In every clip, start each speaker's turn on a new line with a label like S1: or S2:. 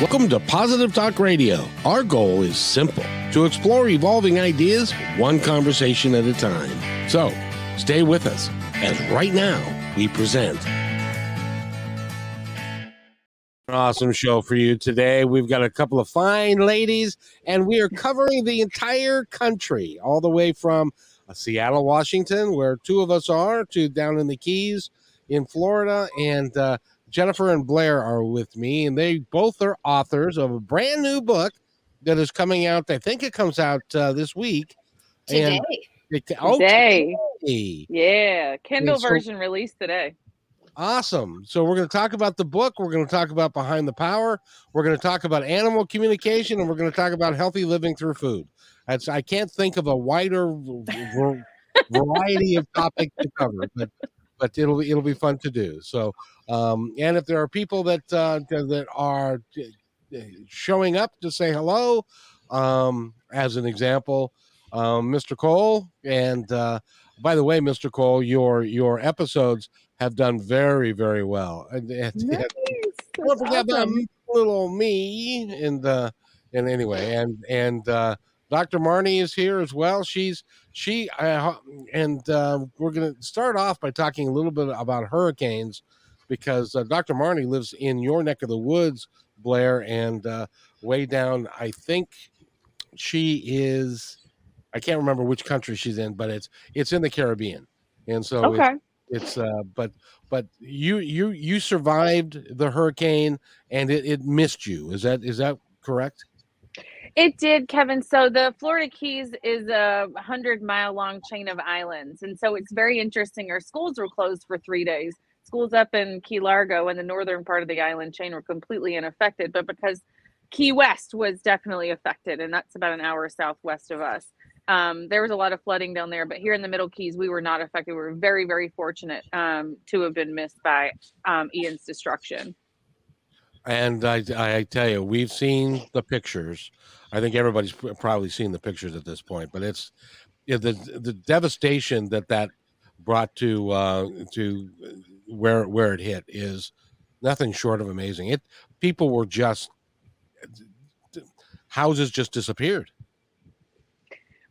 S1: Welcome to Positive Talk Radio. Our goal is simple to explore evolving ideas one conversation at a time. So stay with us as right now we present. An awesome show for you today. We've got a couple of fine ladies, and we are covering the entire country, all the way from uh, Seattle, Washington, where two of us are, to down in the Keys in Florida, and uh, Jennifer and Blair are with me, and they both are authors of a brand new book that is coming out. I think it comes out uh, this week.
S2: Today.
S1: It,
S3: oh, today.
S1: today.
S3: Yeah, Kindle so, version released today.
S1: Awesome. So we're going to talk about the book. We're going to talk about Behind the Power. We're going to talk about animal communication, and we're going to talk about healthy living through food. That's, I can't think of a wider variety of topics to cover, but but it'll it'll be fun to do. So, um, and if there are people that uh, that are uh, showing up to say hello, um, as an example, um, Mr. Cole, and uh, by the way, Mr. Cole, your your episodes have done very very well. And, and,
S3: nice.
S1: don't forget about little me, and uh, and anyway, and and uh, Dr. Marnie is here as well. She's she uh, and uh, we're going to start off by talking a little bit about hurricanes because uh, Dr. Marnie lives in your neck of the woods, Blair, and uh, way down. I think she is. I can't remember which country she's in, but it's it's in the Caribbean, and so
S3: okay.
S1: it's, it's uh, but but you you you survived the hurricane and it, it missed you. Is that is that correct?
S3: It did, Kevin. So the Florida Keys is a hundred mile long chain of islands, and so it's very interesting. Our schools were closed for three days. Schools up in Key Largo and the northern part of the island chain were completely unaffected, but because Key West was definitely affected, and that's about an hour southwest of us. Um, there was a lot of flooding down there, but here in the Middle Keys, we were not affected. We were very, very fortunate um, to have been missed by um, Ian's destruction.
S1: And I, I tell you, we've seen the pictures. I think everybody's probably seen the pictures at this point, but it's yeah, the the devastation that that brought to uh, to where where it hit is nothing short of amazing. It people were just houses just disappeared.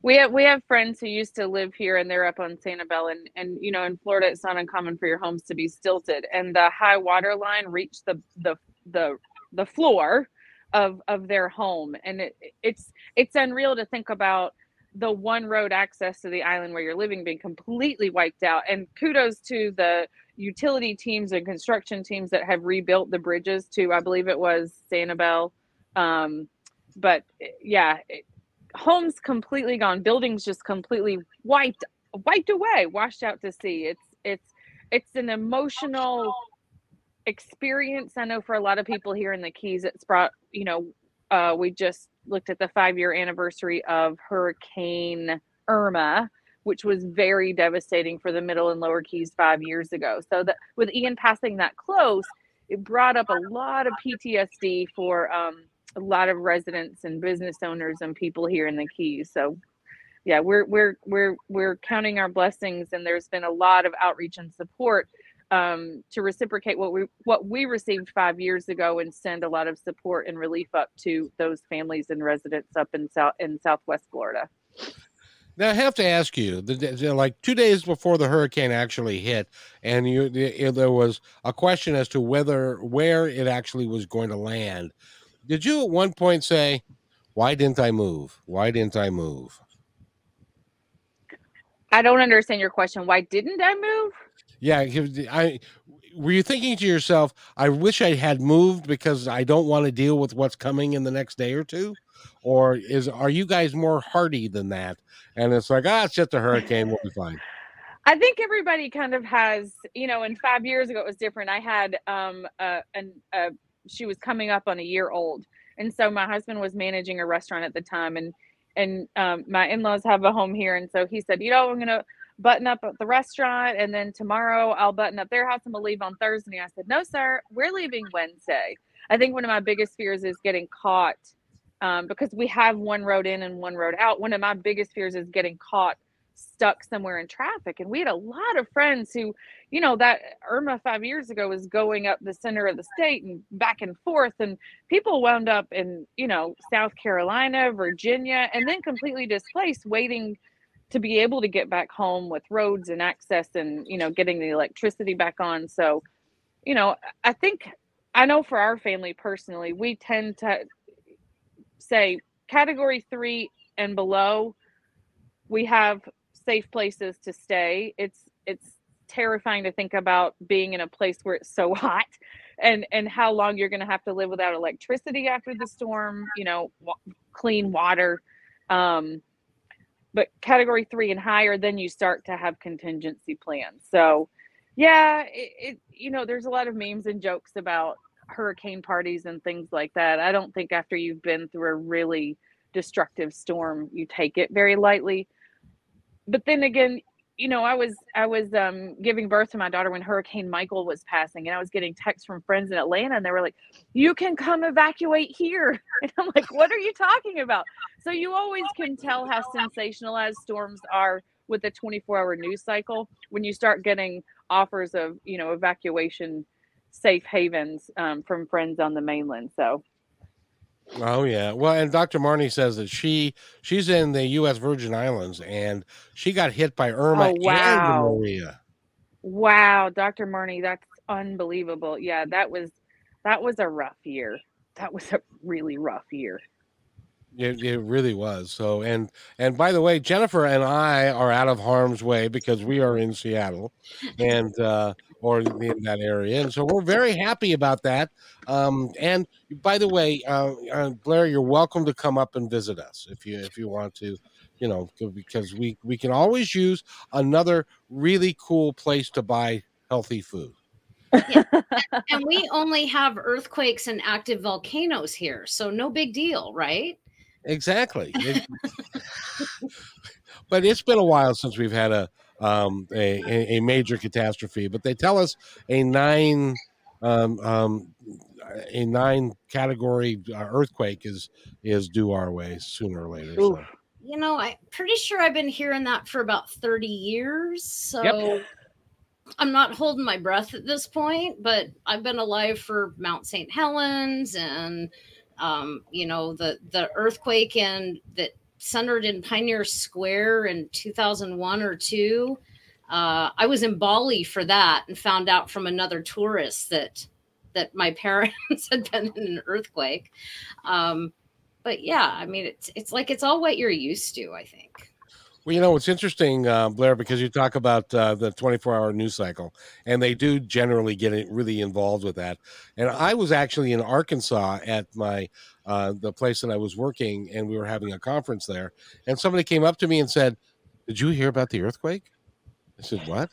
S3: We have we have friends who used to live here and they're up on Sanibel and and you know in Florida it's not uncommon for your homes to be stilted and the high water line reached the the the the floor of of their home. And it, it's it's unreal to think about the one road access to the island where you're living being completely wiped out. And kudos to the utility teams and construction teams that have rebuilt the bridges to i believe it was sanibel. Um, but yeah it, homes completely gone buildings just completely wiped wiped away washed out to sea. It's it's it's an emotional experience. I know for a lot of people here in the keys it's brought you know uh, we just looked at the five year anniversary of hurricane irma which was very devastating for the middle and lower keys five years ago. So that with ian passing that close it brought up a lot of ptsd for um, a lot of residents and business owners and people here in the keys. So yeah we're we're we're we're counting our blessings and there's been a lot of outreach and support um, to reciprocate what we what we received five years ago and send a lot of support and relief up to those families and residents up in south in Southwest Florida.
S1: Now I have to ask you, the, like two days before the hurricane actually hit, and you, there was a question as to whether where it actually was going to land. Did you at one point say, "Why didn't I move? Why didn't I move?"
S3: I don't understand your question. Why didn't I move?
S1: Yeah, I were you thinking to yourself, I wish I had moved because I don't want to deal with what's coming in the next day or two? Or is are you guys more hardy than that? And it's like, ah, it's just a hurricane, we'll be fine.
S3: I think everybody kind of has, you know, and five years ago it was different. I had um uh and uh she was coming up on a year old. And so my husband was managing a restaurant at the time and and um, my in-laws have a home here and so he said you know i'm gonna button up at the restaurant and then tomorrow I'll button up their house and we'll leave on Thursday. I said, No, sir, we're leaving Wednesday. I think one of my biggest fears is getting caught um, because we have one road in and one road out. One of my biggest fears is getting caught stuck somewhere in traffic. And we had a lot of friends who, you know that irma five years ago was going up the center of the state and back and forth and people wound up in you know south carolina virginia and then completely displaced waiting to be able to get back home with roads and access and you know getting the electricity back on. So you know i think i know for our family personally we tend to say category three and below we have safe places to stay. It's it's terrifying to think about being in a place where it's so hot and and how long you're going to have to live without electricity after the storm you know w- clean water. Um but category 3 and higher then you start to have contingency plans. So yeah it, it you know there's a lot of memes and jokes about hurricane parties and things like that. I don't think after you've been through a really destructive storm you take it very lightly. But then again you know, I was I was um, giving birth to my daughter when Hurricane Michael was passing, and I was getting texts from friends in Atlanta, and they were like, "You can come evacuate here," and I'm like, "What are you talking about?" So you always can tell how sensationalized storms are with the 24-hour news cycle when you start getting offers of you know evacuation safe havens um, from friends on the mainland. So
S1: Oh yeah. Well, and Dr. Marnie says that she she's in the U.S. Virgin Islands and she got hit by Irma
S3: Oh, wow.
S1: and Maria.
S3: wow, Dr. Marnie, that's unbelievable. Yeah, that was that was a rough year. That was a really rough year.
S1: It, it really was. So and and by the way, Jennifer and I are out of harm's way because we are in Seattle, and uh, or in that area, and so we're very happy about that. Um, and by the way, uh, uh, Blair, you're welcome to come up and visit us if you if you want to. You know, because we we can always use another really cool place to buy healthy food.
S2: and we only have earthquakes and active volcanoes here, so no big deal, right?
S1: Exactly. It- but it's been a while since we've had a um, a, a- a major catastrophe. But they tell us a nine um, um, a nine category uh, earthquake is is due our way sooner or later. So.
S2: You know, I'm pretty sure I've been hearing that for about 30 years. So I'm not holding my breath at this point, but I've been alive for Mount St. Helens and um, you know, the the earthquake and that centered in Pioneer Square in 2001 or 2. Uh, I was in Bali for that and found out from another tourist that that my parents had been in an earthquake. Um, but yeah, I mean, it's it's like it's all what you're used to. I think.
S1: Well, you know, it's interesting, uh, Blair, because you talk about uh, the 24 hour news cycle, and they do generally get really involved with that. And I was actually in Arkansas at my uh, the place that I was working, and we were having a conference there. And somebody came up to me and said, "Did you hear about the earthquake?" I said, "What?"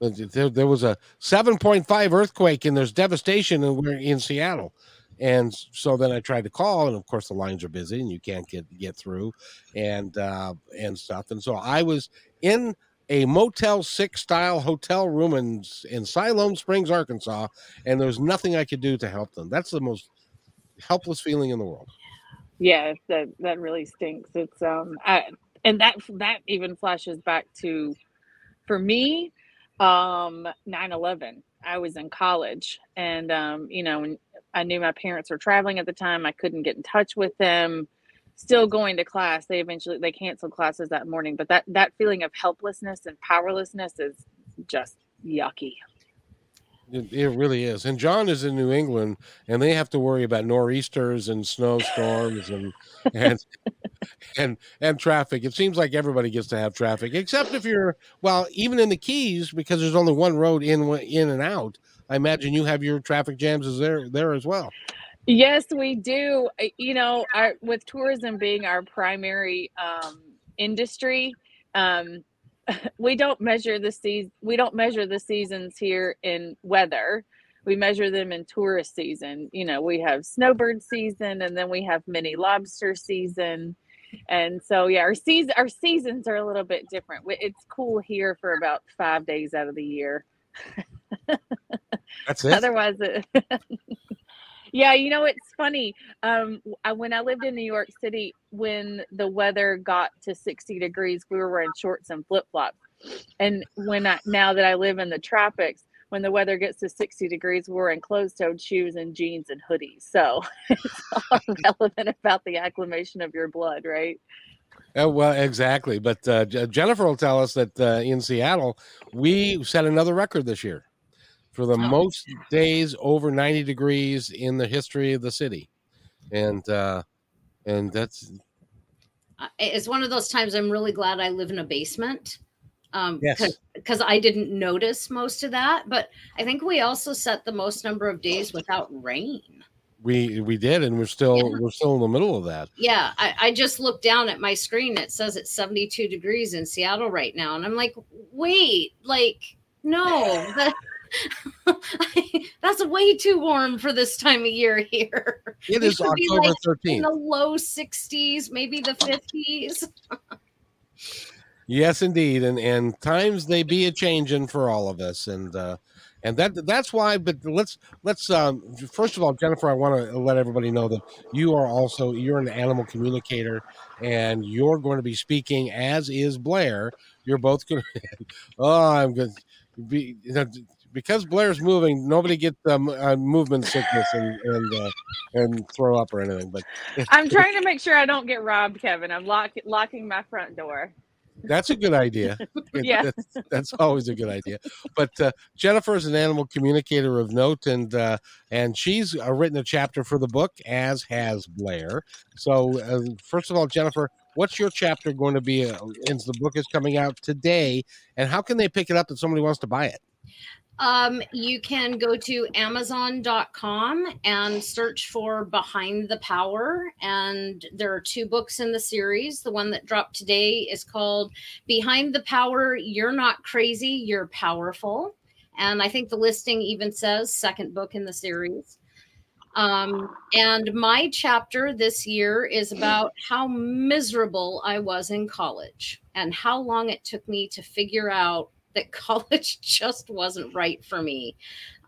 S1: There, there was a 7.5 earthquake, and there's devastation, and we're in Seattle. And so then I tried to call, and of course the lines are busy, and you can't get get through, and uh, and stuff. And so I was in a Motel Six style hotel room in in Siloam Springs, Arkansas, and there was nothing I could do to help them. That's the most helpless feeling in the world.
S3: Yeah, that that really stinks. It's um I, and that that even flashes back to for me um 9/11. I was in college and um you know I knew my parents were traveling at the time, I couldn't get in touch with them. Still going to class. They eventually they canceled classes that morning, but that that feeling of helplessness and powerlessness is just yucky.
S1: It, it really is. And John is in New England, and they have to worry about nor'easters and snowstorms and and and and traffic. It seems like everybody gets to have traffic, except if you're well, even in the Keys, because there's only one road in in and out. I imagine you have your traffic jams is there there as well.
S3: Yes, we do. You know, our, with tourism being our primary um, industry, um, we don't measure the season. We don't measure the seasons here in weather. We measure them in tourist season. You know, we have snowbird season, and then we have mini lobster season. And so, yeah, our season our seasons are a little bit different. It's cool here for about five days out of the year.
S1: That's it.
S3: Otherwise, it, yeah, you know, it's funny. Um, I, when I lived in New York City, when the weather got to 60 degrees, we were wearing shorts and flip flops. And when I now that I live in the tropics, when the weather gets to 60 degrees, we're in closed-toed shoes and jeans and hoodies. So it's all relevant about the acclimation of your blood, right?
S1: Uh, well, exactly. But uh, Jennifer will tell us that uh, in Seattle, we set another record this year for the oh. most days over 90 degrees in the history of the city. And uh, and that's
S2: it's one of those times I'm really glad I live in a basement. Um,
S1: yes.
S2: Because I didn't notice most of that, but I think we also set the most number of days without rain.
S1: We we did, and we're still yeah. we're still in the middle of that.
S2: Yeah, I, I just looked down at my screen. It says it's 72 degrees in Seattle right now, and I'm like, wait, like no, that, That's way too warm for this time of year here.
S1: It is October like 13th.
S2: In the low 60s, maybe the 50s.
S1: yes, indeed. And and times they be a changing for all of us. And uh and that that's why but let's let's um first of all jennifer i want to let everybody know that you are also you're an animal communicator and you're going to be speaking as is blair you're both going to oh i'm going to be you know, because Blair's moving, nobody gets um, uh, movement sickness and and, uh, and throw up or anything. But
S3: I'm trying to make sure I don't get robbed, Kevin. I'm lock, locking my front door.
S1: That's a good idea.
S3: yeah,
S1: that's, that's, always a good idea. But uh, Jennifer is an animal communicator of note, and uh, and she's uh, written a chapter for the book, as has Blair. So, uh, first of all, Jennifer, what's your chapter going to be? Uh, and the book is coming out today, and how can they pick it up if somebody wants to buy it?
S2: Um, you can go to amazon.com and search for Behind the Power. And there are two books in the series. The one that dropped today is called Behind the Power You're Not Crazy, You're Powerful. And I think the listing even says second book in the series. Um, and my chapter this year is about how miserable I was in college and how long it took me to figure out that college just wasn't right for me.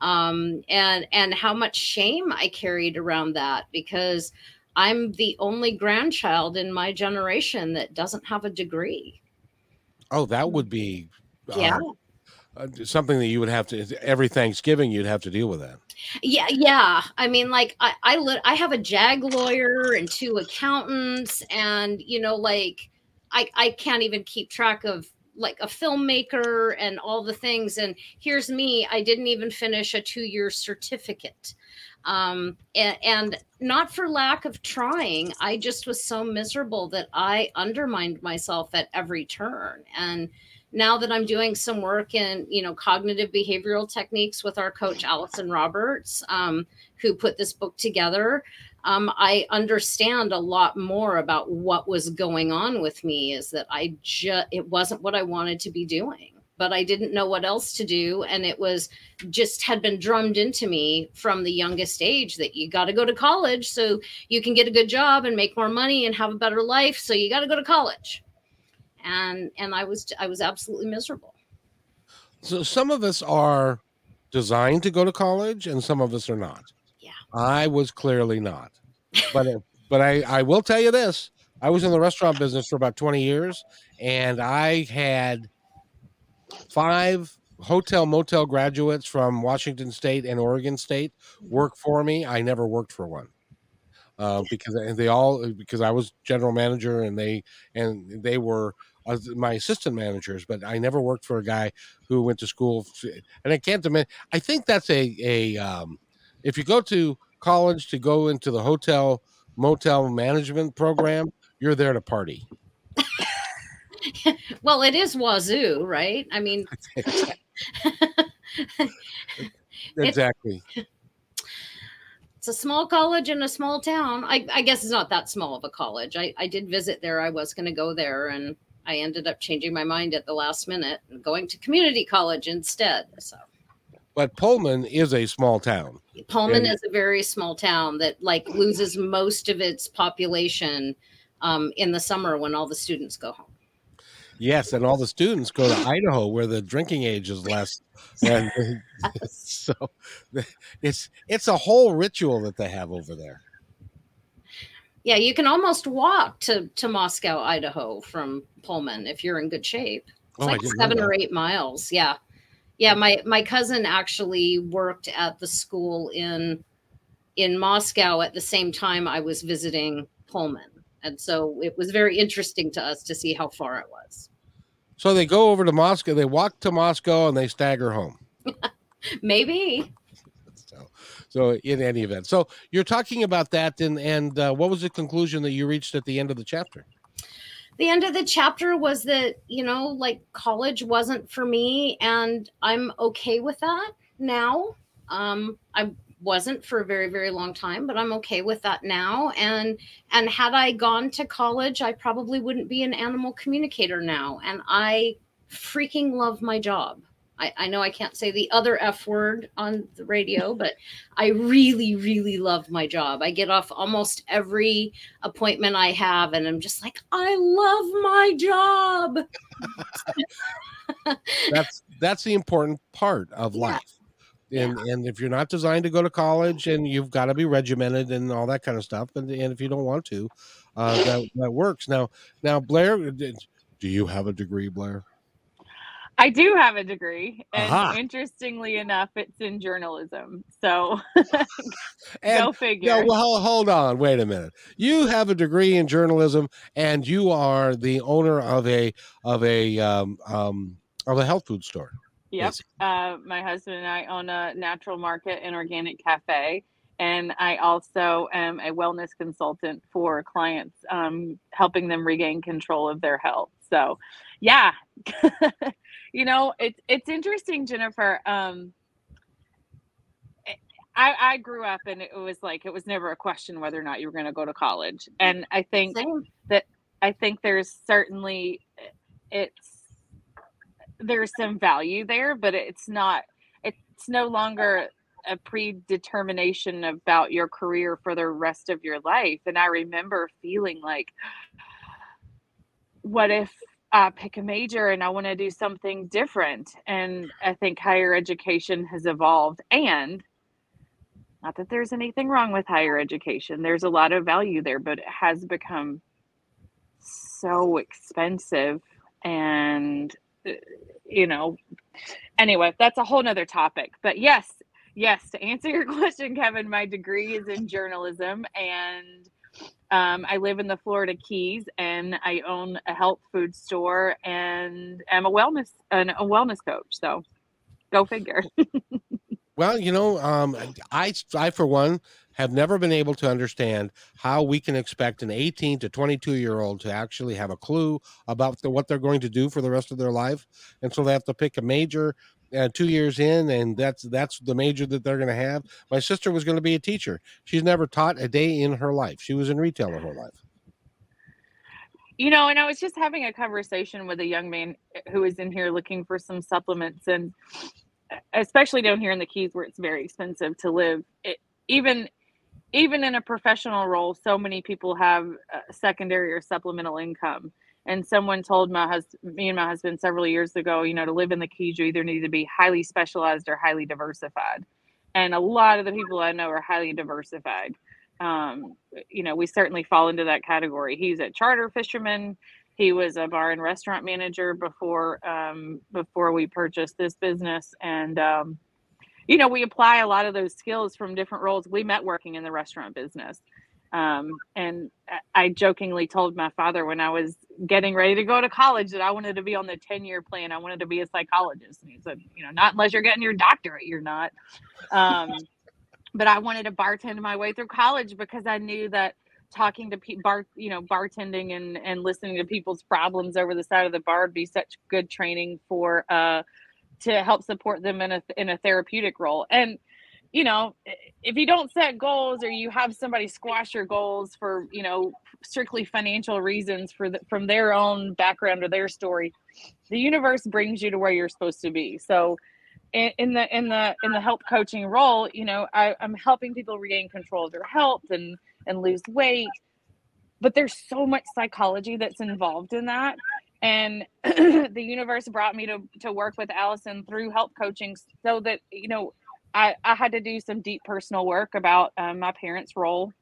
S2: Um, and and how much shame i carried around that because i'm the only grandchild in my generation that doesn't have a degree.
S1: Oh that would be
S2: uh, yeah.
S1: uh, something that you would have to every thanksgiving you'd have to deal with that.
S2: Yeah yeah. I mean like i i, li- I have a jag lawyer and two accountants and you know like i i can't even keep track of like a filmmaker and all the things. And here's me i didn't even finish a two year certificate. Um, and, and not for lack of trying i just was so miserable that i undermined myself at every turn. And now that i'm doing some work in you know cognitive behavioral techniques with our coach allison roberts um, who put this book together um, I understand a lot more about what was going on with me is that I just, it wasn't what I wanted to be doing, but I didn't know what else to do. And it was just had been drummed into me from the youngest age that you got to go to college so you can get a good job and make more money and have a better life. So you got to go to college. And, and I was, I was absolutely miserable.
S1: So some of us are designed to go to college and some of us are not. I was clearly not. But uh, but I I will tell you this. I was in the restaurant business for about 20 years and I had five hotel motel graduates from Washington State and Oregon State work for me. I never worked for one. Uh, because they all because I was general manager and they and they were my assistant managers, but I never worked for a guy who went to school. And I can't imagine. I think that's a a um, if you go to college to go into the hotel motel management program, you're there to party.
S2: well, it is Wazzu, right? I mean,
S1: exactly.
S2: It's a small college in a small town. I, I, guess it's not that small of a college. I, I did visit there. I was going to go there, and I ended up changing my mind at the last minute and going to community college instead. So
S1: but Pullman is a small town.
S2: Pullman and, is a very small town that like loses most of its population um, in the summer when all the students go home.
S1: Yes, and all the students go to Idaho where the drinking age is less. And so it's it's a whole ritual that they have over there.
S2: Yeah, you can almost walk to to Moscow, Idaho from Pullman if you're in good shape.
S1: Oh,
S2: like seven or eight miles. Yeah. Yeah, my my cousin actually worked at the school in in Moscow at the same time I was visiting Pullman. And so it was very interesting to us to see how far it was.
S1: So they go over to Moscow. They walk to Moscow and they stagger home.
S2: Maybe.
S1: So, so in any event, so you're talking about that, and and uh, what was the conclusion that you reached at the end of the chapter?
S2: The end of the chapter was that you know like college wasn't for me and i'm okay with that now. Um i wasn't for a very very long time but i'm okay with that now. And and had i gone to college i probably wouldn't be an animal communicator now. And i freaking love my job I, I know I can't say the other F word on the radio, but I really, really love my job. I get off almost every appointment I have, and I'm just like, I love my job.
S1: That's that's the important part of
S2: Yeah.
S1: life. And and if you're not designed to go to college, and you've got to be regimented and all that kind of stuff, and and if you don't want to, uh, that that works. Now now Blair, did- do you have a degree, Blair?
S3: I do have a degree, and
S1: Aha.
S3: interestingly enough, it's in journalism. So
S1: And
S3: go figure.
S1: No, well, hold on. Wait a minute. You have a degree in journalism, and you are the owner of a of a um, um, of a health food store.
S3: Yep. Uh, my husband and I own a natural market and organic cafe. And I also am a wellness consultant for clients, um, helping them regain control of their health. So, yeah, you know, it's it's interesting, Jennifer. Um, I, I grew up and it was like it was never a question whether or not you were going to go to college. And I think
S2: Same.
S3: I think there's certainly it's there's some value there, but it's not it's no longer a predetermination about your career for the rest of your life. And I remember feeling like, what if I pick a major and I want to do something different? And I think higher education has evolved and not that there's anything wrong with higher education. There's a lot of value there, but it has become so expensive and uh, you know anyway that's a whole nother topic but yes yes to answer your question kevin my degree is in journalism and um, i live in the florida keys and i own a health food store and am a wellness and a wellness coach so go figure
S1: Well, you know, um, I, I for one have never been able to understand how we can expect an 18 to 22 year old to actually have a clue about the, what they're going to do for the rest of their life, and so they have to pick a major. Uh, two years in, and that's that's the major that they're going to have. My sister was going to be a teacher. She's never taught a day in her life. She was in retail her whole life.
S3: you know and i was just having a conversation with a young man who is in here looking for some supplements and especially down here in the keys where it's very expensive to live it, even even in a professional role so many people have uh, secondary or supplemental income and someone told my husband me and my husband several years ago you know to live in the keys you either need to be highly specialized or highly diversified. And a lot of the people i know are highly diversified. Um, you know we certainly fall into that category. He's a charter fisherman. He was a bar and restaurant manager before um, before we purchased this business. And um, you know we apply a lot of those skills from different roles. We met working in the restaurant business um, and I- jokingly told my father when i was getting ready to go to college that i wanted to be on the 10 year plan. I wanted to be a psychologist. And he said you know not unless you're getting your doctorate you're not. Um, but i wanted to bartend my way through college because i knew that talking to people bar you know bartending and and listening to people's problems over the side of the bar would be such good training for uh to help support them in a in a therapeutic role. And you know if you don't set goals or you have somebody squash your goals for you know strictly financial reasons for the, from their own background or their story the universe brings you to where you're supposed to be. So in, in the in the in the health coaching role you know I, i'm helping people regain control of their health and and lose weight. But there's so much psychology that's involved in that. And the universe brought me to to work with allison through health coaching so that you know i i had to do some deep personal work about um, my parents role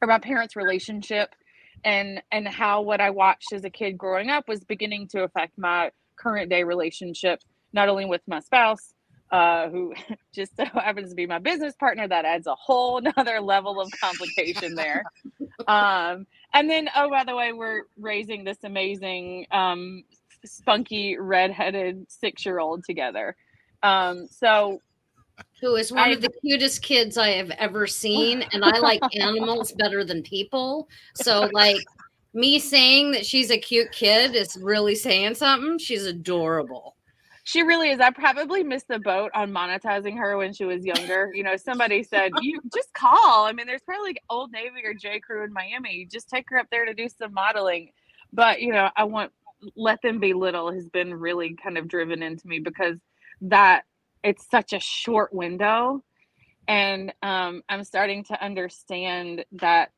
S3: or my parents relationship and and how what i watched as a kid growing up was beginning to affect my current day relationship, not only with my spouse, uh, who just so happens to be my business partner. That adds a whole nother level of complication there. Um, and then, oh, by the way, we're raising this amazing, um, spunky, redheaded six year old together. Um, so
S2: who is one I, of the cutest kids I have ever seen. And I like animals better than people. So, like, me saying that she's a cute kid is really saying something. She's adorable.
S3: She really is. I probably missed the boat on monetizing her when she was younger. You know, somebody said, "You just call." I mean, there's probably like Old Navy or J. Crew in Miami. Just take her up there to do some modeling. But you know, I want let them be little has been really kind of driven into me because that it's such a short window, and um, I'm starting to understand that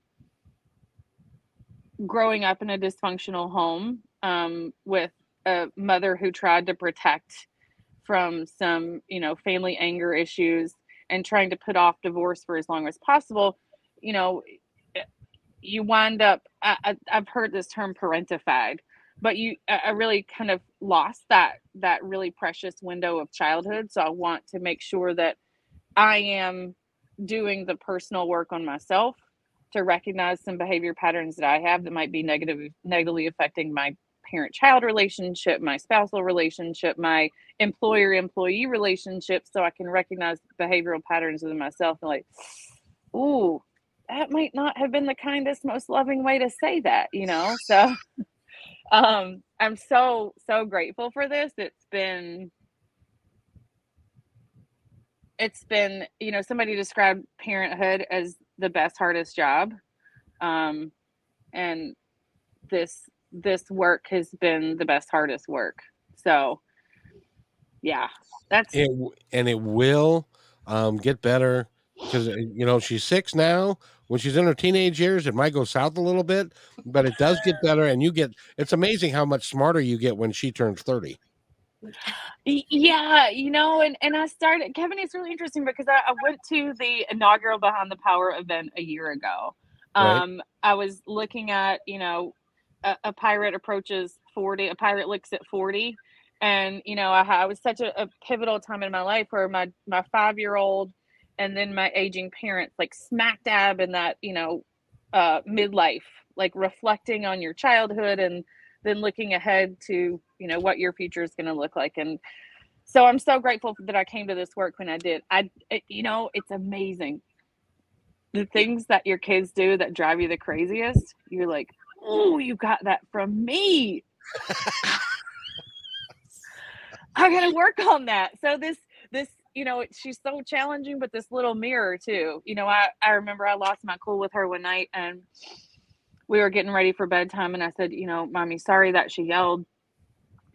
S3: growing up in a dysfunctional home um, with a mother who tried to protect from some, you know, family anger issues and trying to put off divorce for as long as possible, you know, you wind up. I, have heard this term parentified, but you, I really kind of lost that that really precious window of childhood. So I want to make sure that I am doing the personal work on myself to recognize some behavior patterns that I have that might be negative negatively affecting my parent child relationship, my spousal relationship, my employer employee relationship, so I can recognize behavioral patterns within myself and like, ooh, that might not have been the kindest, most loving way to say that, you know? So um I'm so, so grateful for this. It's been it's been, you know, somebody described parenthood as the best, hardest job. Um and this this work has been the best hardest work so yeah that's
S1: it and it will um, get better because uh, you know she's six now. When she's in her teenage years it might go south a little bit but it does get better and you get it's amazing how much smarter you get when she turns 30
S3: yeah you know and, and i started kevin it's really interesting because I, I went to the inaugural behind the power event a year ago. Um right. i was looking at you know a, a, pirate approaches 40 a pirate looks at 40 and you know i, I was such a, a, pivotal time in my life where my my five year old and then my aging parents like smack dab in that you know uh midlife like reflecting on your childhood and then looking ahead to you know what your future is going to look like and so i'm so grateful that i came to this work when i did i it, you know it's amazing the things that your kids do that drive you the craziest you're like oh, you got that from me. I got to work on that. So this, you know, she's so challenging, but this little mirror too. You know, I I remember I lost my cool with her one night, and we were getting ready for bedtime, and I said, you know, mommy, sorry that she yelled.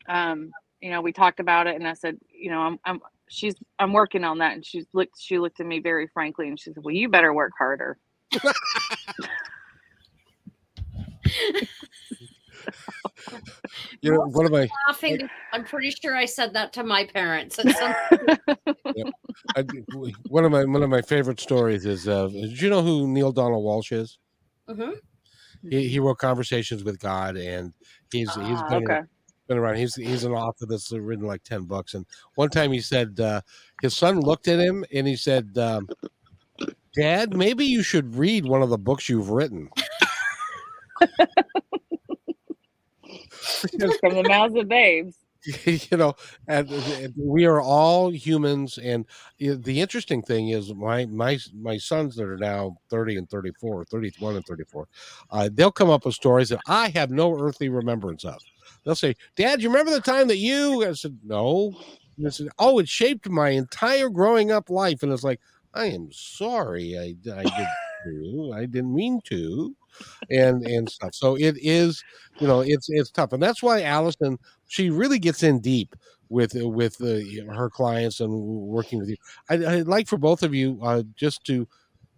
S3: Um, you know, we talked about it, and I said, you know, I'm I'm she's I'm working on that, and she's looked she looked at me very frankly, and she said, well, you better work harder.
S1: you know, one of my
S2: laughing. I'm pretty sure I said that to my parents.
S1: Yeah. I, one of my one of my favorite stories is. Uh, did you know who Neale Donald Walsch is? Mm-hmm. He, he wrote Conversations with God, and he's he's ah, been, okay. been around. He's he's an author that's written like ten books. And one time he said uh, his son looked at him and he said, um, "Dad, maybe you should read one of the books you've written."
S3: from the mouths of babes.
S1: you know, and, and, we are all humans. And the interesting thing is, my my my sons that are now thirty and 34, 31 and thirty four, uh, they'll come up with stories that I have no earthly remembrance of. They'll say, "Dad, you remember the time that you?" I said, "No." And I said, "Oh, it shaped my entire growing up life." And it's like, I am sorry, I I did. I didn't mean to and and stuff. So it is, you know, it's it's tough, and that's why Allison she really gets in deep with with uh, her clients and working with you. I, would like for both of you uh, just to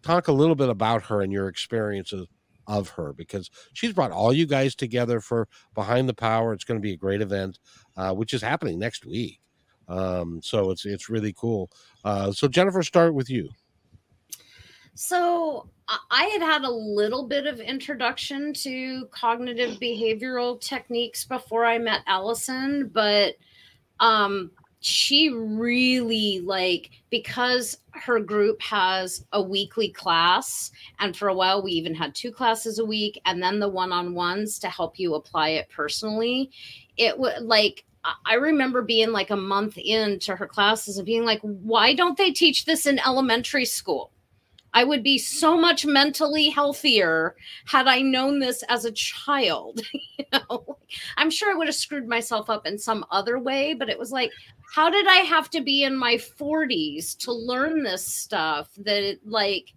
S1: talk a little bit about her and your experiences of her because she's brought all you guys together for behind the power. It's going to be a great event, uh, which is happening next week. Um, so it's it's really cool. Uh, so Jennifer, start with you.
S2: So I had had a little bit of introduction to cognitive behavioral techniques before I met Allison, but um, she really like because her group has a weekly class and for a while we even had two classes a week and then the one-on-ones to help you apply it personally it would like I remember being like a month into her classes and being like, why don't they teach this in elementary school? I would be so much mentally healthier had I known this as a child. you know, I'm sure I would have screwed myself up in some other way, but it was like, how did I have to be in my 40s to learn this stuff that like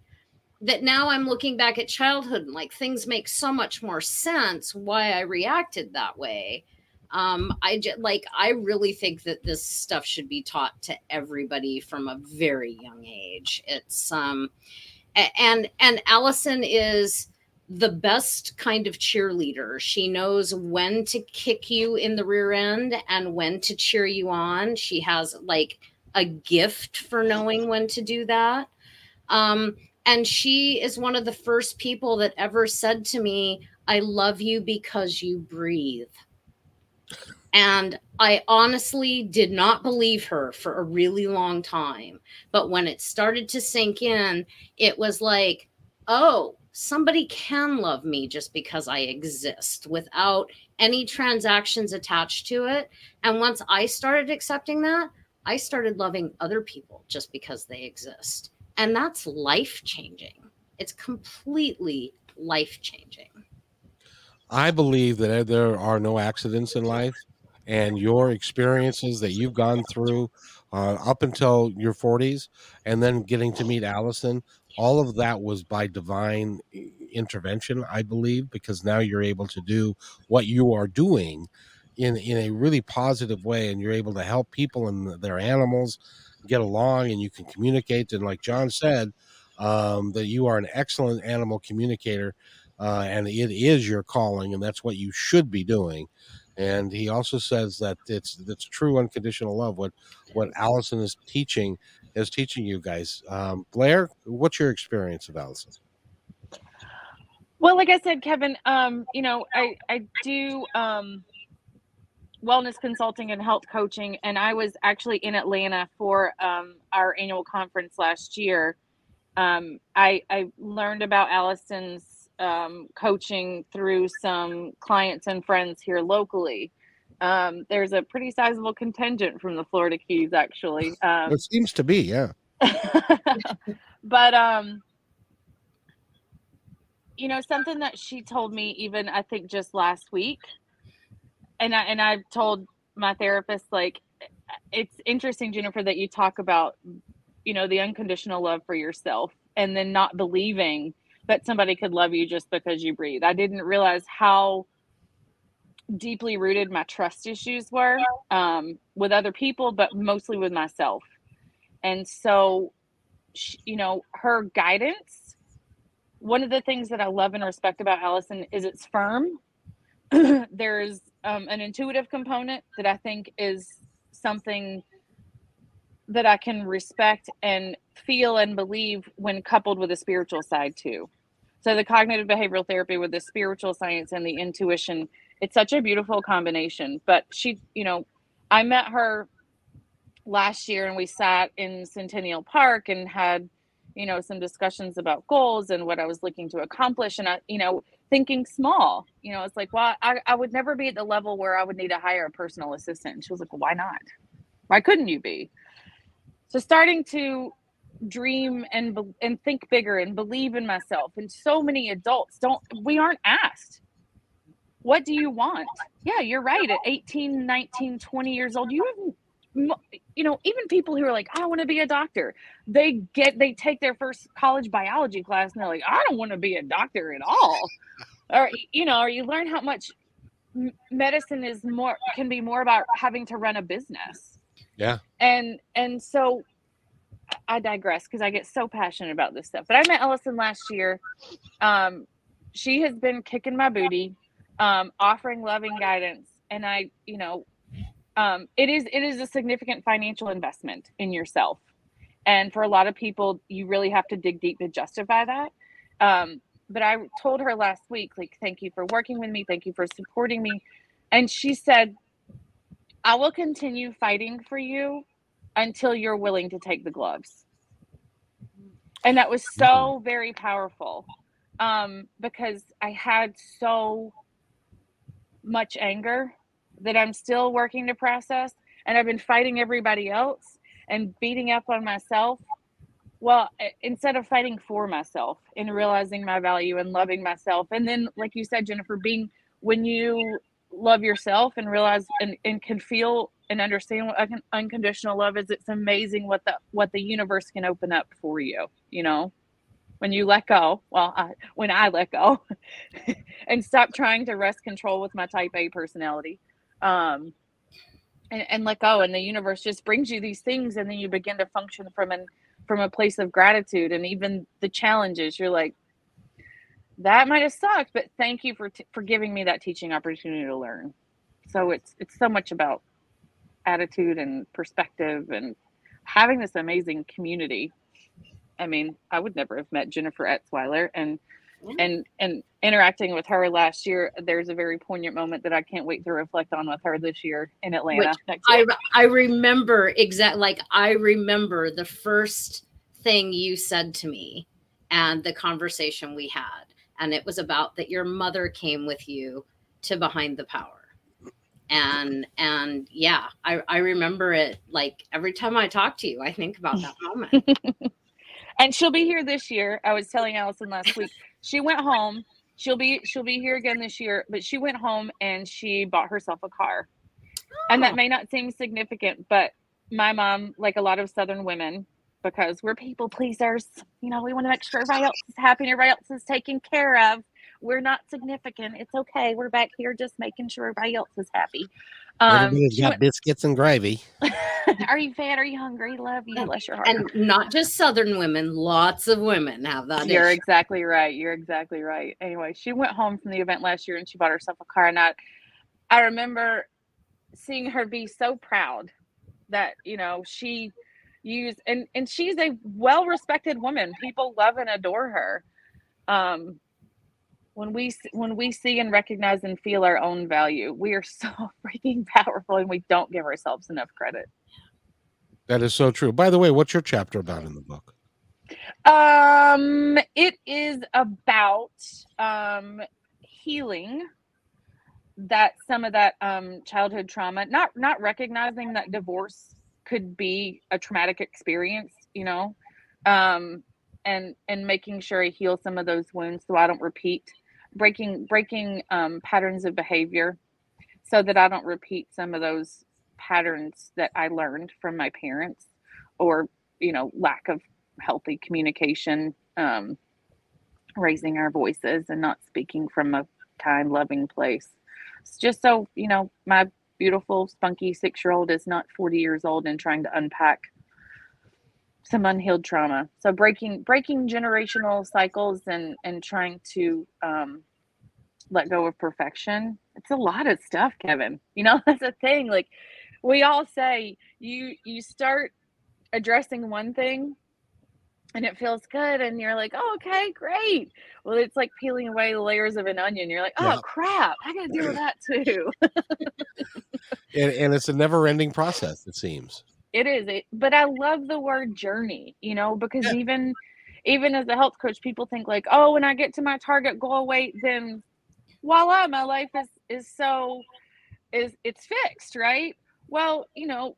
S2: that now I'm looking back at childhood and like things make so much more sense why I reacted that way. Um, I just like I really think that this stuff should be taught to everybody from a very young age. It's um and and Allison is the best kind of cheerleader. She knows when to kick you in the rear end and when to cheer you on. She has like a gift for knowing when to do that. Um, and she is one of the first people that ever said to me, I love you because you breathe. And I honestly did not believe her for a really long time. But when it started to sink in, it was like, oh, somebody can love me just because I exist without any transactions attached to it. And once I started accepting that, I started loving other people just because they exist. And that's life changing. It's completely life changing.
S1: I believe that there are no accidents in life, and your experiences that you've gone through uh, up until your 40s, and then getting to meet Allison all of that was by divine intervention, I believe, because now you're able to do what you are doing in in a really positive way, and you're able to help people and their animals get along, and you can communicate. And like John said, um, that you are an excellent animal communicator, uh, and it is your calling, and that's what you should be doing. And he also says that it's it's true unconditional love. What what Allison is teaching is teaching you guys. Um, Blair, what's your experience of Allison?
S3: Well, like I said, Kevin, um, you know, I, I do um, wellness consulting and health coaching, and I was actually in Atlanta for um, our annual conference last year. Um, I, I learned about Allison's um, coaching through some clients and friends here locally um, there's a pretty sizable contingent from the Florida Keys, actually. Um,
S1: it seems to be, yeah.
S3: but um, you know, something that she told me, even I think just last week, and I and I've told my therapist, like, it's interesting, Jennifer, that you talk about, you know, the unconditional love for yourself, and then not believing that somebody could love you just because you breathe. I didn't realize how deeply rooted my trust issues were um, with other people, but mostly with myself. And so, you know, her guidance. One of the things that I love and respect about Allison is it's firm. There's um, an intuitive component that I think is something that I can respect and feel and believe when coupled with a spiritual side too. So the cognitive behavioral therapy with the spiritual science and the intuition it's such a beautiful combination. But she, you know, I met her last year and we sat in Centennial Park and had, you know, some discussions about goals and what I was looking to accomplish. And I, you know, thinking small, you know, it's like, well, I, I would never be at the level where I would need to hire a personal assistant. And she was like, well, why not? Why couldn't you be? So starting to dream and and think bigger and believe in myself. And so many adults don't we aren't asked. What do you want? Yeah you're right. At 18 19 20 years old you have you know even people who are like i want to be a doctor. They get they take their first college biology class and they're like i don't want to be a doctor at all. Or you know or you learn how much medicine is more can be more about having to run a business.
S1: Yeah.
S3: And and so i digress because i get so passionate about this stuff but i met allison last year um she has been kicking my booty um, offering loving guidance and i you know um, it is it is a significant financial investment in yourself And for a lot of people, you really have to dig deep to justify that. Um, but I told her last week, like, thank you for working with me. Thank you for supporting me. And she said, I will continue fighting for you until you're willing to take the gloves. And that was so very powerful um, because I had so much anger that I'm still working to process. And I've been fighting everybody else and beating up on myself well instead of fighting for myself and realizing my value and loving myself and then like you said jennifer being when you love yourself and realize and, and can feel and understand what unconditional love is it's amazing what the what the universe can open up for you you know? When you let go well I, when i let go and stop trying to wrest control with my type a personality um and, and let go and the universe just brings you these things and then you begin to function from an from a place of gratitude and even the challenges you're like that might have sucked but thank you for t- for giving me that teaching opportunity to learn. So it's it's so much about attitude and perspective and having this amazing community. I mean i would never have met jennifer etzweiler and mm-hmm. and and interacting with her last year there's a very poignant moment that i can't wait to reflect on with her this year in atlanta
S2: Which I, I remember exact like i remember the first thing you said to me and the conversation we had and it was about that your mother came with you to behind the power and and yeah i i remember it like every time i talk to you i think about that moment
S3: and she'll be here this year i was telling allison last week she went home. She'll be she'll be here again this year, but she went home and she bought herself a car. Oh. And that oh. may not seem significant, but my mom, like a lot of southern women, because we're people pleasers, you know, we want to make sure everybody else is happy and everybody else is taken care of. We're not significant. It's okay. We're back here just making sure everybody else is happy.
S1: Um, Everybody's got went, biscuits and gravy.
S3: are you fat? Are you hungry? Love you. Bless your heart.
S2: And not just Southern women, lots of women have that.
S3: You're issue. exactly right. You're exactly right. Anyway, she went home from the event last year and she bought herself a car. And I, I remember seeing her be so proud that, you know, she used, and, and she's a well respected woman. People love and adore her. Um, when we when we see and recognize and feel our own value we are so freaking powerful and we don't give ourselves enough credit
S1: that is so true by the way what's your chapter about in the book
S3: um it is about um healing that some of that um childhood trauma not not recognizing that divorce could be a traumatic experience you know? Um and and making sure i heal some of those wounds so i don't repeat breaking breaking um, patterns of behavior so that I don't repeat some of those patterns that I learned from my parents or you know lack of healthy communication um, raising our voices and not speaking from a kind loving place. It's just so you know my beautiful spunky six year old is not 40 years old and trying to unpack some unhealed trauma. So breaking breaking generational cycles and and trying to um, let go of perfection. It's a lot of stuff, Kevin. You know that's a thing. Like we all say, you you start addressing one thing and it feels good and you're like oh okay great. Well it's like peeling away the layers of an onion. You're like oh yeah. crap i gotta deal with that too.
S1: And, and it's a never ending process it seems.
S3: It is it, but i love the word journey you know because yeah. even even as a health coach people think like oh when i get to my target goal weight then voila my life is is so is it's fixed right? Well you know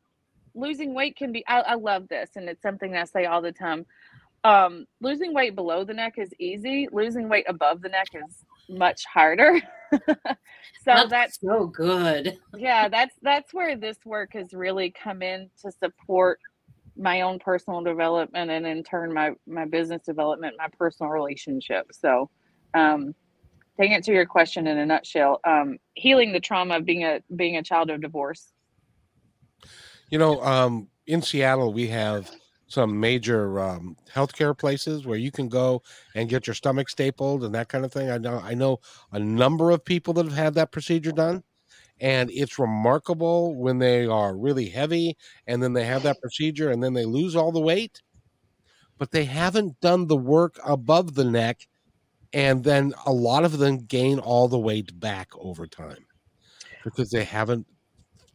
S3: losing weight can be I, I love this and it's something i say all the time um losing weight below the neck is easy losing weight above the neck is much harder
S2: so that's, that's so good.
S3: yeah, that's that's where this work has really come in to support my own personal development and in turn my my business development, my personal relationship. So um to answer your question in a nutshell, um, healing the trauma of being a being a child of divorce.
S1: You know, um, in Seattle, we have some major um, healthcare places where you can go and get your stomach stapled and that kind of thing. I know I know a number of people that have had that procedure done, and it's remarkable when they are really heavy and then they have that procedure and then they lose all the weight. but they haven't done the work above the neck. And then a lot of them gain all the weight back over time because they haven't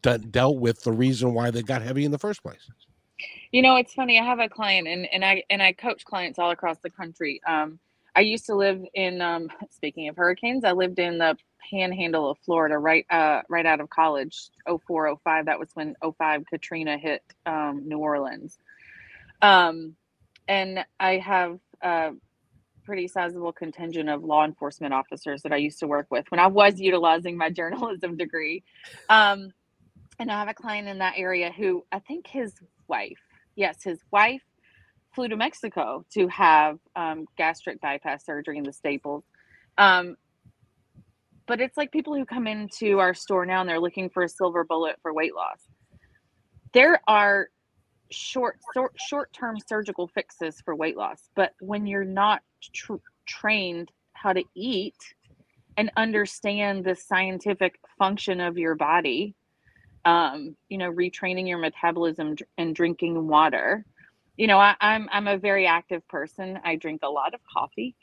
S1: dealt with the reason why they got heavy in the first place.
S3: You know, it's funny. I have a client, and and I and I coach clients all across the country. Um, I used to live in. Um, speaking of hurricanes, I lived in the Panhandle of Florida, right uh, right out of college. 04, 05. That was when 05 Katrina hit um, New Orleans. Um, and I have a pretty sizable contingent of law enforcement officers that I used to work with when I was utilizing my journalism degree. Um, and I have a client in that area who I think his wife, yes, his wife flew to Mexico to have um, gastric bypass surgery in the Staples. Um, but it's like people who come into our store now and they're looking for a silver bullet for weight loss. There are short short short-term surgical fixes for weight loss, but when you're not tr- trained how to eat and understand the scientific function of your body, um, you know, retraining your metabolism and drinking water. You know, I, I'm I'm a very active person. I drink a lot of coffee,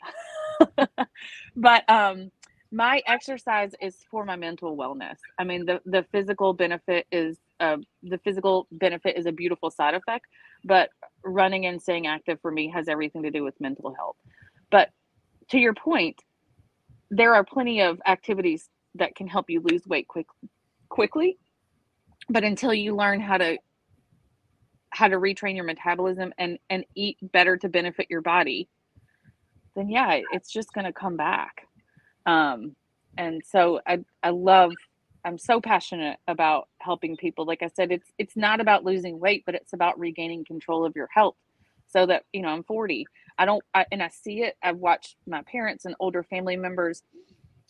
S3: but um, my exercise is for my mental wellness. I mean, the the physical benefit is uh, the physical benefit is a beautiful side effect, but running and staying active for me has everything to do with mental health. But to your point, there are plenty of activities that can help you lose weight quick, quickly. But until you learn how to how to retrain your metabolism and and eat better to benefit your body, then yeah, it's just going to come back. Um, and so I I love I'm so passionate about helping people. Like I said, it's it's not about losing weight, but it's about regaining control of your health. So that you know, I'm 40. I don't, I, and I see it. I've watched my parents and older family members.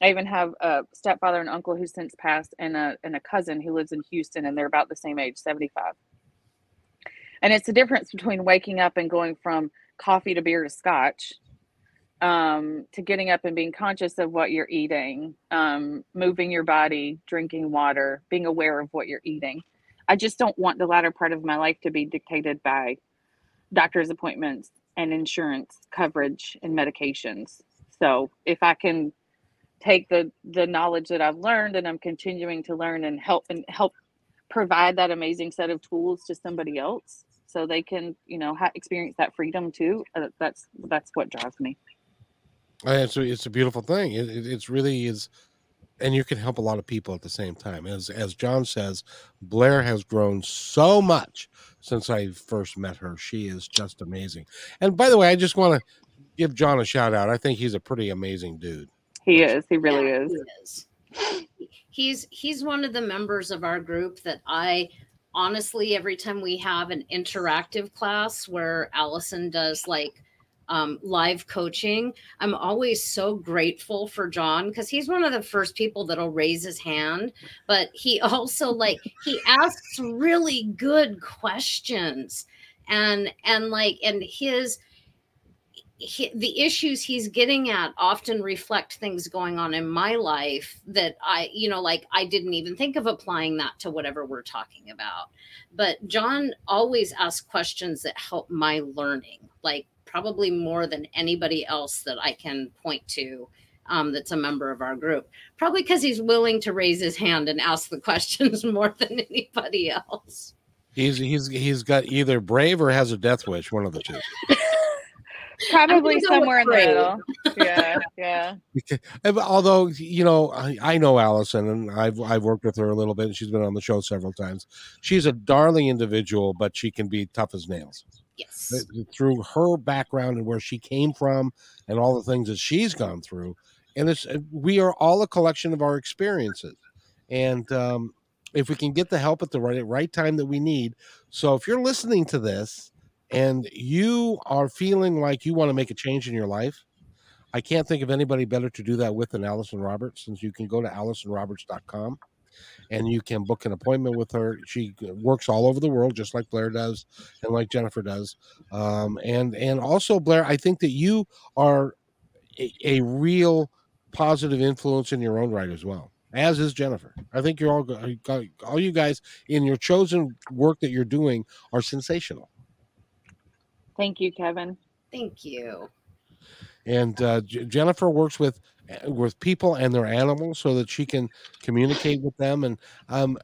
S3: I even have a stepfather and uncle who since passed, and a and a cousin who lives in Houston, and they're about the same age, 75. And it's the difference between waking up and going from coffee to beer to scotch um, to getting up and being conscious of what you're eating, um, moving your body, drinking water, being aware of what you're eating. I just don't want the latter part of my life to be dictated by doctor's appointments and insurance coverage and medications. So if I can take the the knowledge that I've learned and I'm continuing to learn and help and help provide that amazing set of tools to somebody else so they can you know ha- experience that freedom too uh, that's that's what drives me
S1: it's a, it's a beautiful thing. It, it, it's really is, and you can help a lot of people at the same time. As as John says, Blair has grown so much since I first met her. She is just amazing. And by the way, I just want to give John a shout out. I think he's a pretty amazing dude.
S3: He is. He really
S2: Yeah,
S3: is.
S2: he is. He's he's one of the members of our group that I honestly every time we have an interactive class where Allison does like um, live coaching, I'm always so grateful for John because he's one of the first people that'll raise his hand. But he also like he asks really good questions, and and like and his he, the issues he's getting at often reflect things going on in my life that I, you know, like I didn't even think of applying that to whatever we're talking about. But John always asks questions that help my learning, like probably more than anybody else that I can point to um, that's a member of our group. Probably because he's willing to raise his hand and ask the questions more than anybody else.
S1: He's he's he's got either brave or has a death wish, one of the two.
S3: Probably somewhere in the middle. Yeah, yeah.
S1: Because- but Although you know, I, I know Allison, and I've I've worked with her a little bit. and She's been on the show several times. She's a darling individual, but she can be tough as nails.
S2: Yes.
S1: Through her background and where she came from, and all the things that she's gone through, and it's uh, we are all a collection of our experiences, and um, if we can get the help at the right right time that we need. So if you're listening to this and you are feeling like you want to make a change in your life, I can't think of anybody better to do that with than Allison Roberts, since you can go to AllisonRoberts.com and you can book an appointment with her. She works all over the world, just like Blair does and like Jennifer does. Um, and and also, Blair, I think that you are a, a real positive influence in your own right as well. As is Jennifer. I think you're all go- all you guys in your chosen work that you're doing are sensational.
S3: Thank you, Kevin.
S2: Thank you.
S1: And uh, J- Jennifer works with with people and their animals so that she can communicate with them, and um,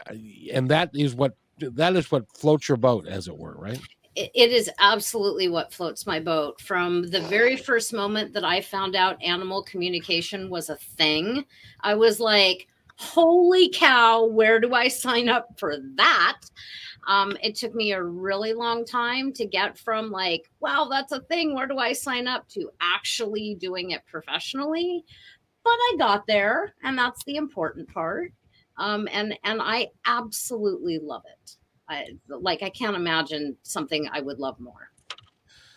S1: and that is what that is what floats your boat, as it were, right?
S2: It, it is absolutely what floats my boat. From the very first moment that I found out animal communication was a thing, I was like, "Holy cow! Where do I sign up for that?" Um, it took me a really long time to get from like, wow, that's a thing. Where do I sign up to actually doing it professionally? But I got there, and that's the important part. Um, and and I absolutely love it. I, like I can't imagine something I would love more.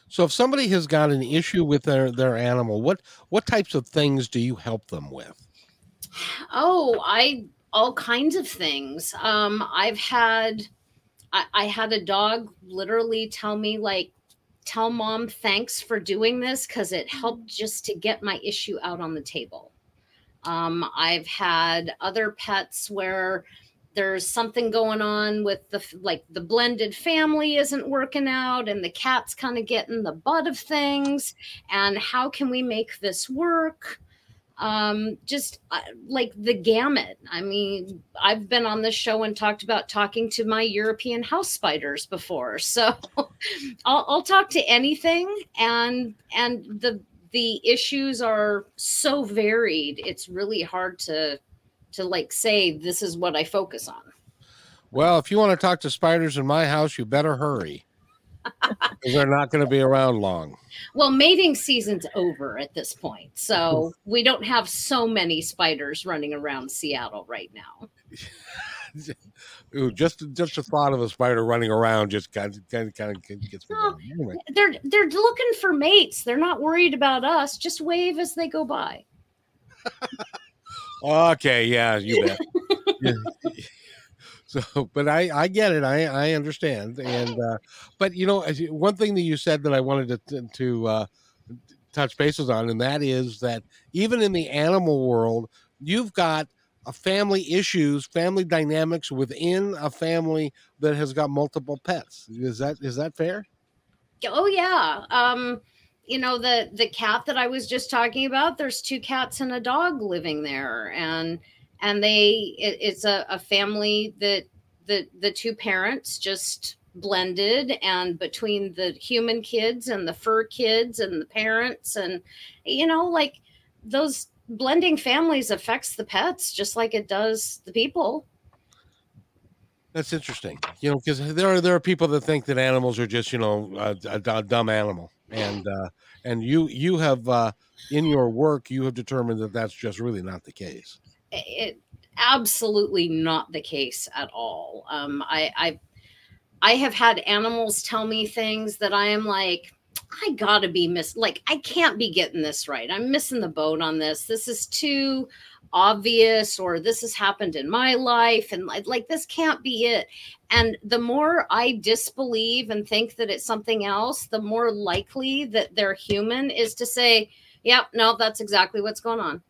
S1: So, if somebody has got an issue with their their animal, what what types of things do you help them with?
S2: Oh, I all kinds of things. Um, I've had I, I had a dog literally tell me like tell mom thanks for doing this because it helped just to get my issue out on the table. Um, i've had other pets where there's something going on with the like the blended family isn't working out and the cat's kind of getting the butt of things and how can we make this work um, just uh, like the gamut. I mean, I've been on this show and talked about talking to my European house spiders before, so I'll, I'll talk to anything, and and the the issues are so varied. It's really hard to to like say this is what I focus on.
S1: Well, if you want to talk to spiders in my house, you better hurry. They're not going to be around long.
S2: Well, mating season's over at this point, so we don't have so many spiders running around Seattle right now.
S1: Just just the thought of a spider running around just kind of kind of, kind of gets me
S2: well, anyway. They're they're looking for mates. They're not worried about us. Just wave as they go by.
S1: okay, yeah, you bet. So, but I I get it. I I understand. And uh, but you know, one thing that you said that I wanted to to uh, touch bases on, and that is that even in the animal world, you've got a family issues, family dynamics within a family that has got multiple pets. Is that is that fair?
S2: Oh yeah. Um, you know the the cat that I was just talking about. There's two cats and a dog living there, and and they it, it's a, a family that the the two parents just blended and between the human kids and the fur kids and the parents and you know like those blending families affects the pets just like it does the people.
S1: That's interesting you know because there are there are people that think that animals are just you know a, a, a dumb animal. And uh and you you have uh in your work you have determined that that's just really not the case
S2: it absolutely not the case at all. Um, I, I, I have had animals tell me things that I am like, I gotta be miss like I can't be getting this right. I'm missing the boat on this. This is too obvious, or this has happened in my life, and like, like this can't be it. And the more I disbelieve and think that it's something else, the more likely that they're human is to say, "Yep, no, that's exactly what's going on."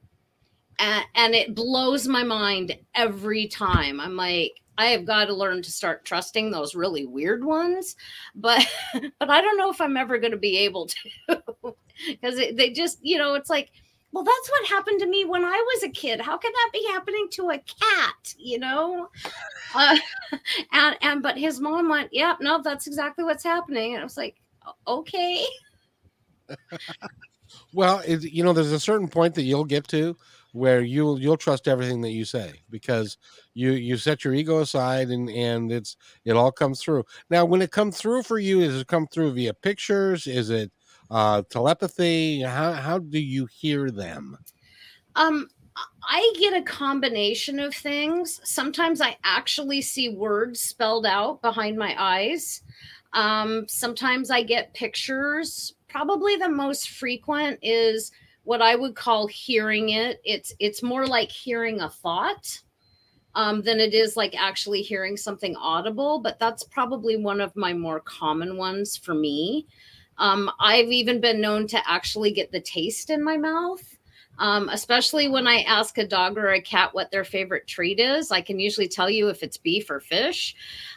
S2: And, and it blows my mind every time. I'm like, I have got to learn to start trusting those really weird ones, but but I don't know if I'm ever going to be able to because they just you know it's like well that's what happened to me when I was a kid. How can that be happening to a cat? You know, uh, and and but his mom went, yep, yeah, no, that's exactly what's happening, and I was like, okay.
S1: well, it, you know, there's a certain point that you'll get to where you'll you'll trust everything that you say because you you set your ego aside and and it's it all comes through now when it comes through for you is it come through via pictures is it uh telepathy how how do you hear them
S2: um I get a combination of things. Sometimes I actually see words spelled out behind my eyes. Um, sometimes I get pictures. Probably the most frequent is what I would call hearing it. It's it's more like hearing a thought um, than it is like actually hearing something audible. But that's probably one of my more common ones for me. Um, I've even been known to actually get the taste in my mouth. Um, especially when I ask a dog or a cat what their favorite treat is. I can usually tell you if it's beef or fish.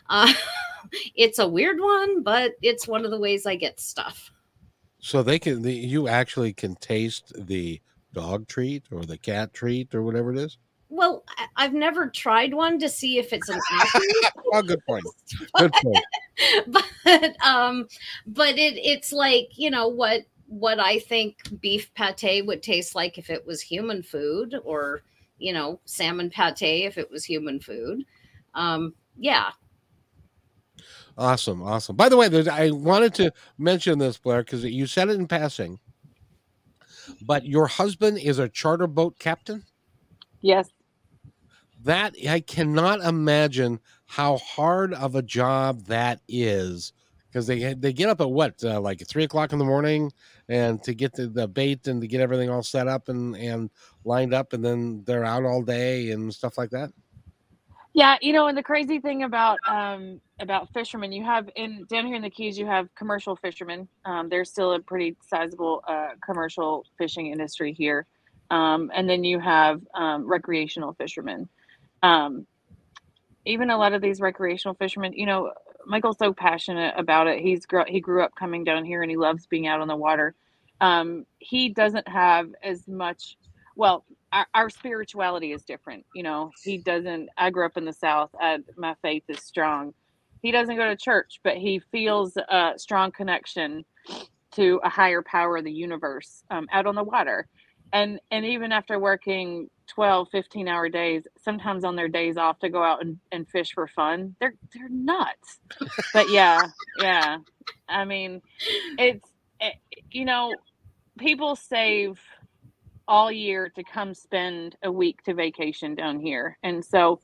S2: Uh, it's a weird one, but it's one of the ways I get stuff.
S1: So they can, the, you actually can taste the dog treat or the cat treat or whatever it is.
S2: Well, I've never tried one to see if it's an apple.
S1: oh, good point. Good point.
S2: but um but it it's like you know what what i think beef pate would taste like if it was human food or you know salmon pate if it was human food um yeah
S1: Awesome, awesome. By the way, there's, I wanted to mention this, Blair, because you said it in passing. But your husband is a charter boat captain.
S3: Yes.
S1: That I cannot imagine how hard of a job that is, because they they get up at what uh, like three o'clock in the morning, and to get the, the bait and to get everything all set up and and lined up, and then they're out all day and stuff like that.
S3: Yeah, you know, and the crazy thing about um, about fishermen, you have in down here in the Keys, you have commercial fishermen. Um, there's still a pretty sizable uh, commercial fishing industry here, um, and then you have um, recreational fishermen. Um, even a lot of these recreational fishermen, you know, Michael's so passionate about it. He's he grew up coming down here, and he loves being out on the water. Um, he doesn't have as much. Well, our, our spirituality is different. You know, he doesn't. I grew up in the South. I, my faith is strong. He doesn't go to church, but he feels a strong connection to a higher power of the universe um, out on the water. And and even after working 12, 15 hour days, sometimes on their days off to go out and, and fish for fun, they're they're nuts. but yeah, yeah. I mean, it's it, you know, people save all year to come spend a week to vacation down here. And so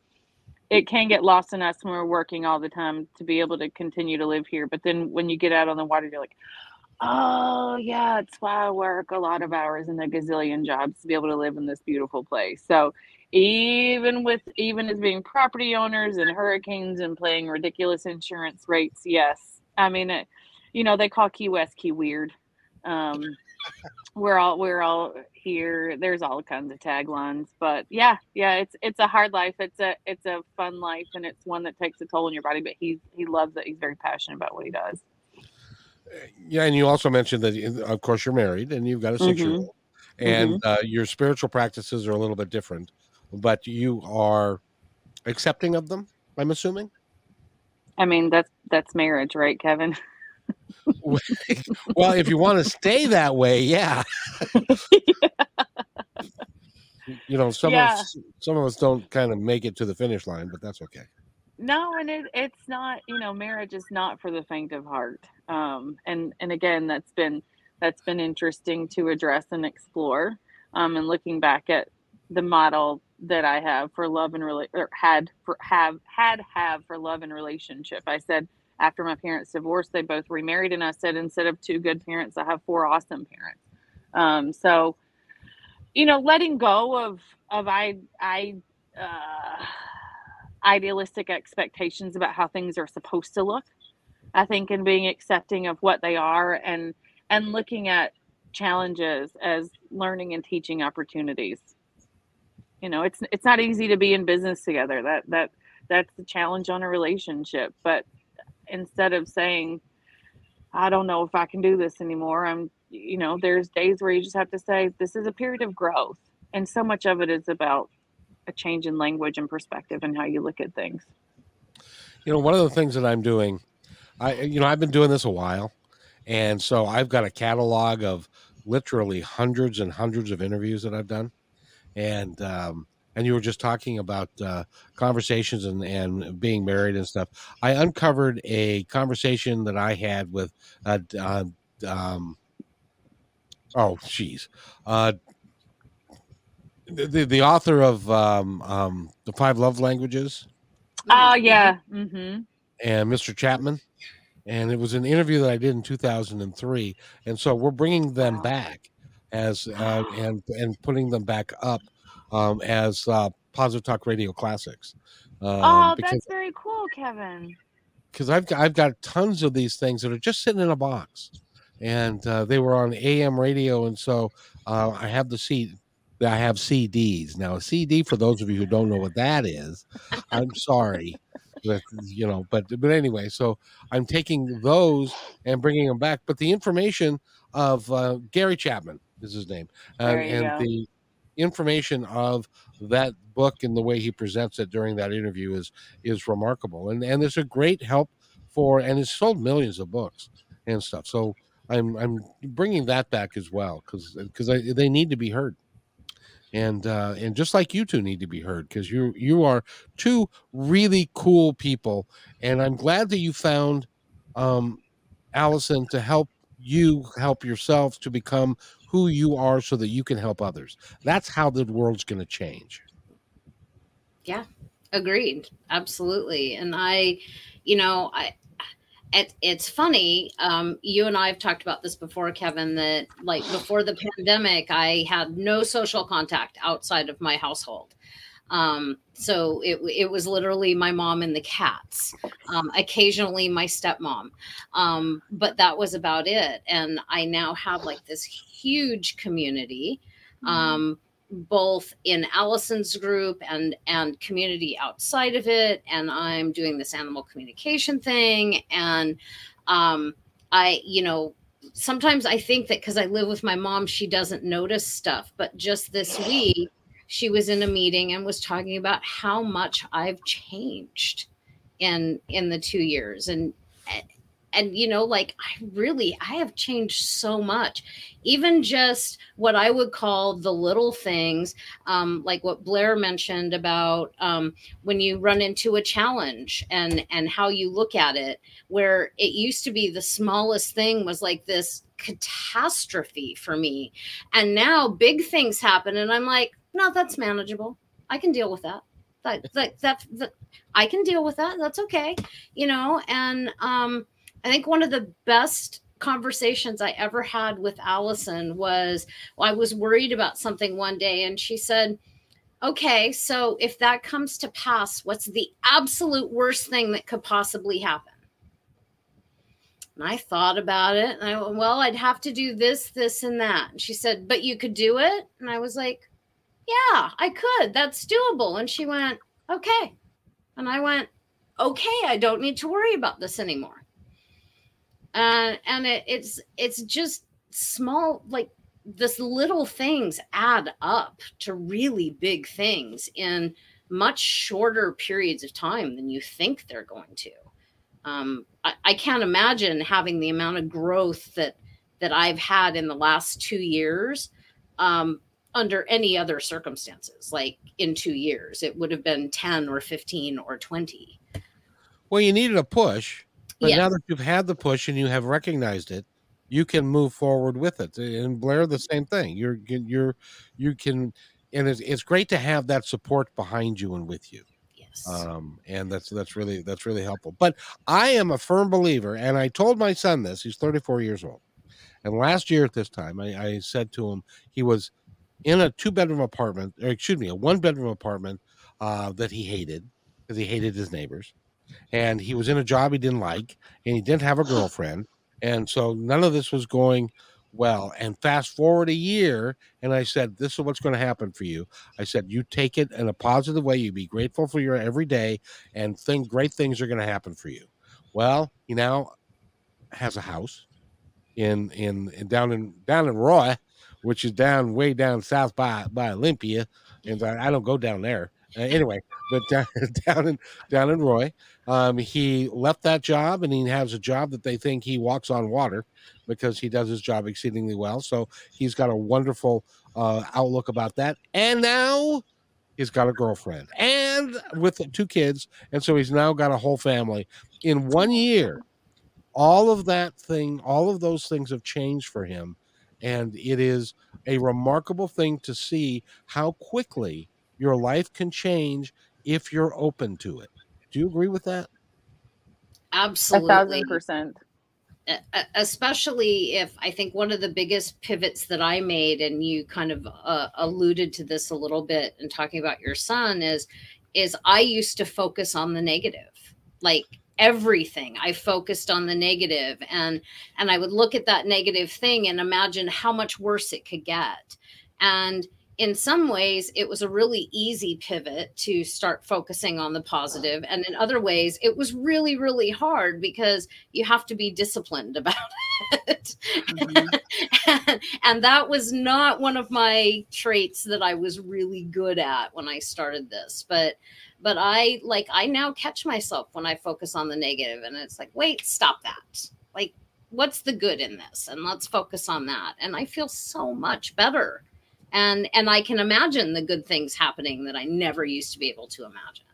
S3: it can get lost in us when we're working all the time to be able to continue to live here. But then when you get out on the water, you're like, oh, yeah, it's why I work a lot of hours and a gazillion jobs to be able to live in this beautiful place. So even with even as being property owners and hurricanes and paying ridiculous insurance rates, yes. I mean, it, you know, they call Key West Key weird. Um, we're all we're all here. There's all kinds of taglines, but yeah, yeah, it's it's a hard life. It's a it's a fun life, and it's one that takes a toll on your body. But he he loves it. He's very passionate about what he does.
S1: Yeah, and you also mentioned that, of course, you're married and you've got a 6 year old, and uh, your spiritual practices are a little bit different, but you are accepting of them. I'm assuming.
S3: I mean, that's that's marriage, right, Kevin?
S1: well, if you want to stay that way, yeah. you know, some
S3: Yeah.
S1: of us, some of us don't kind of make it to the finish line, but that's okay.
S3: No, and it, it's not. You know, marriage is not for the faint of heart. Um, and and again, that's been that's been interesting to address and explore. Um, and looking back at the model that I have for love and rela- or had for have had have for love and relationship. I said after my parents divorced, they both remarried, and I said instead of two good parents, I have four awesome parents. Um, so, you know, letting go of of I I uh, idealistic expectations about how things are supposed to look. I think and being accepting of what they are and and looking at challenges as learning and teaching opportunities. You know, it's it's not easy to be in business together. That that that's the challenge on a relationship. But instead of saying, I don't know if I can do this anymore, I'm you know, there's days where you just have to say, This is a period of growth. And so much of it is about a change in language and perspective and how you look at things.
S1: You know, one of the things that I'm doing, I you know, I've been doing this a while, and so I've got a catalog of literally hundreds and hundreds of interviews that I've done, and um, and you were just talking about uh, conversations and and being married and stuff. I uncovered a conversation that I had with, uh, uh, um, oh, geez, uh, the the- the author of um, um, the Five Love Languages
S3: Oh yeah. Mm-hmm.
S1: and Mr. Chapman. And it was an interview that I did in 2003. And so we're bringing them
S3: Wow.
S1: back as uh, and and putting them back up um, as uh, Positive Talk Radio Classics. Um,
S3: oh,
S1: because
S3: that's very cool, Kevin.
S1: because I've got, I've got tons of these things that are just sitting in a box, and uh, they were on AM radio, and so uh, I have the C. I have CDs now. A CD, for those of you who don't know what that is, I'm sorry, But, you know, but but anyway, so I'm taking those and bringing them back. But the information of uh, Gary Chapman is his name, and
S3: go.
S1: the information of that book and the way he presents it during that interview is is remarkable. And and it's a great help for, and it's sold millions of books and stuff. So I'm I'm bringing that back as well because because they need to be heard and uh, and just like you two need to be heard because you you are two really cool people, and I'm glad that you found um, Allison to help you help yourself to become who you are so that you can help others. That's how the world's going to change.
S2: Yeah, agreed. Absolutely. And I, you know, I it, it's funny. Um, you and I have talked about this before, Kevin. That like before the pandemic, I had no social contact outside of my household. Um, so it, it was literally my mom and the cats, um, occasionally my stepmom. Um, but that was about it. And I now have like this huge community. Mm-hmm. Um, both in Allison's group and and community outside of it and I'm doing this animal communication thing and um I you know sometimes I think that cuz I live with my mom she doesn't notice stuff but just this week she was in a meeting and was talking about how much I've changed in in the 2 years. And and you know like i really i have changed so much. Even just what i would call the little things um, like what blair mentioned about um, when you run into a challenge and and how you look at it where it used to be the smallest thing was like this catastrophe for me. And now big things happen and i'm like no that's manageable i can deal with that that that, that, that i can deal with that that's okay you know and um I think one of the best conversations I ever had with Allison was well, I was worried about something one day, and she said, Okay, so if that comes to pass, what's the absolute worst thing that could possibly happen? And I thought about it, and I went, Well, I'd have to do this, this, and that. And she said, But you could do it? And I was like, Yeah, I could. That's doable. And she went, Okay. And I went, Okay, I don't need to worry about this anymore and and it, it's it's just small like this little things add up to really big things in much shorter periods of time than you think they're going to um, I, I can't imagine having the amount of growth that that i've had in the last two years um, under any other circumstances like in two years it would have been 10 or 15 or 20
S1: well you needed a push but yeah. now that you've had the push and you have recognized it, you can move forward with it. And Blair, the same thing. You're you're you can, and it's, it's great to have that support behind you and with you.
S2: Yes.
S1: Um, and that's that's really that's really helpful. But I am a firm believer, and I told my son this. He's 34 years old, and last year at this time, I, I said to him he was in a two bedroom apartment, or excuse me, a one bedroom apartment uh, that he hated because he hated his neighbors. And he was in a job he didn't like and he didn't have a girlfriend. And so none of this was going well. And fast forward a year and i said this is what's going to happen for you. I said you take it in a positive way. You be grateful for your every day and think great things are going to happen for you. Well he now has a house in, in in down in down in roy which is down way down south by by olympia and i, I don't go down there uh, anyway but down, down in down in roy um, he left that job and he has a job that they think he walks on water because he does his job exceedingly well. So he's got a wonderful uh, outlook about that. And now he's got a girlfriend and with two kids. And so he's now got a whole family in one year. All of that thing, all of those things have changed for him. And it is a remarkable thing to see how quickly your life can change if you're open to it. Do you agree with that?
S2: Absolutely.
S3: A thousand percent.
S2: Especially if I think one of the biggest pivots that I made, and you kind of uh, alluded to this a little bit in talking about your son, is is I used to focus on the negative, like everything. I focused on the negative and and i would look at that negative thing and imagine how much worse it could get. And in some ways it was a really easy pivot to start focusing on the positive and in other ways it was really really hard because you have to be disciplined about it. Mm-hmm. and, and, that was not one of my traits that i was really good at when i started this but but i like i now catch myself when i focus on the negative and it's like wait stop that. Like what's the good in this? And let's focus on that. And i feel so much better. And and i can imagine the good things happening that i never used to be able to imagine.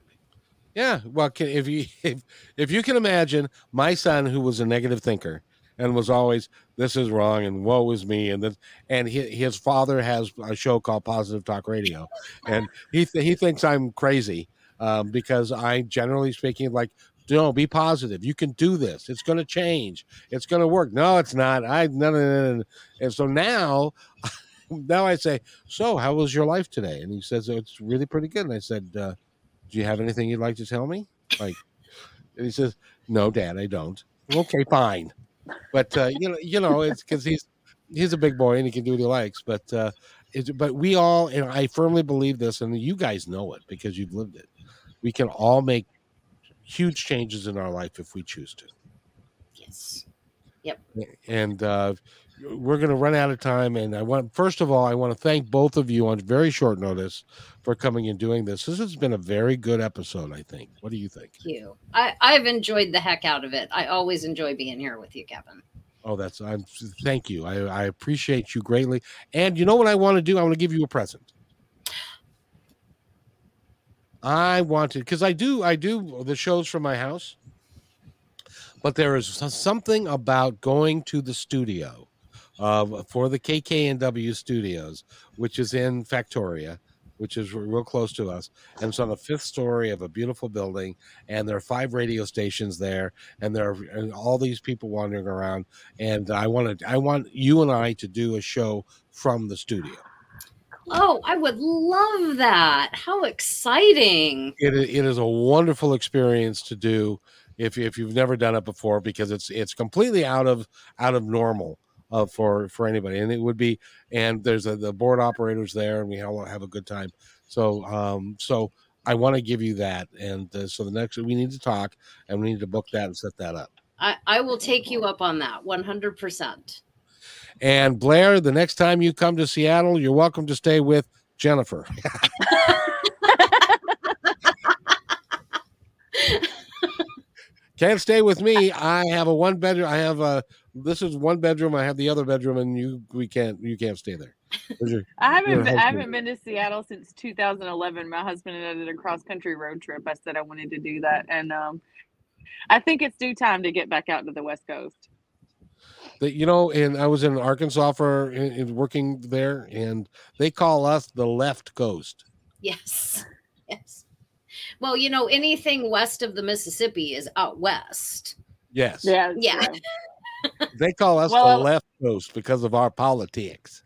S1: Yeah well if you if, if you can imagine my son who was a negative thinker and was always this is wrong and woe is me and then and he, his father has a show called positive talk radio and he th- he thinks i'm crazy um, because i generally speaking like no be positive you can do this it's going to change it's going to work no it's not i no, no, no, no. and so now now I say, so how was your life today? And he says, it's really pretty good. And I said, uh, do you have anything you'd like to tell me? Like, and he says, no, dad, I don't. Okay, fine. But, uh, you know, you know, it's cause he's, he's a big boy and he can do what he likes, but, uh, but we all, and I firmly believe this, and you guys know it because you've lived it. We can all make huge changes in our life if we choose to.
S2: Yes. Yep.
S1: And, uh, we're going to run out of time and i want first of all i want to thank both of you on very short notice for coming and doing this. This has been a very good episode i think. What do you think?
S2: Thank you. I, i've enjoyed the heck out of it. I always enjoy being here with you kevin.
S1: Oh that's i'm thank you. I, I appreciate you greatly. And you know what i want to do? I want to give you a present i wanted because i do i do the shows from my house but there is something about going to the studio uh, for the KKNW studios, which is in Factoria, which is real close to us. And it's on the fifth story of a beautiful building. And there are five radio stations there, and there are and all these people wandering around. And I wanted, I want you and I to do a show from the studio.
S2: Oh, I would love that. How exciting.
S1: It, it is a wonderful experience to do if, if you've never done it before because it's it's completely out of out of normal uh, for for anybody, and it would be and there's a, the board operators there, and we all have a good time. So um, so I want to give you that, and uh, so the next we need to talk, and we need to book that and set that up.
S2: I, I will take you up on that 100. Percent
S1: And Blair, the next time you come to Seattle, you're welcome to stay with Jennifer. Can't stay with me. I have a one bedroom. I have a this is one bedroom. I have the other bedroom, and you we can't you can't stay there.
S3: Your, I haven't been, I haven't been to Seattle since 2011. My husband and I did a cross country road trip. I said I wanted to do that, and um, I think it's due time to get back out to the West Coast.
S1: That you know, and I was in Arkansas for in, in working there, and they call us the left coast.
S2: Yes, yes. Well, you know, anything west of the Mississippi is out west.
S1: Yes.
S3: Yeah.
S2: Yeah.
S1: they call us well, the left coast because of our politics.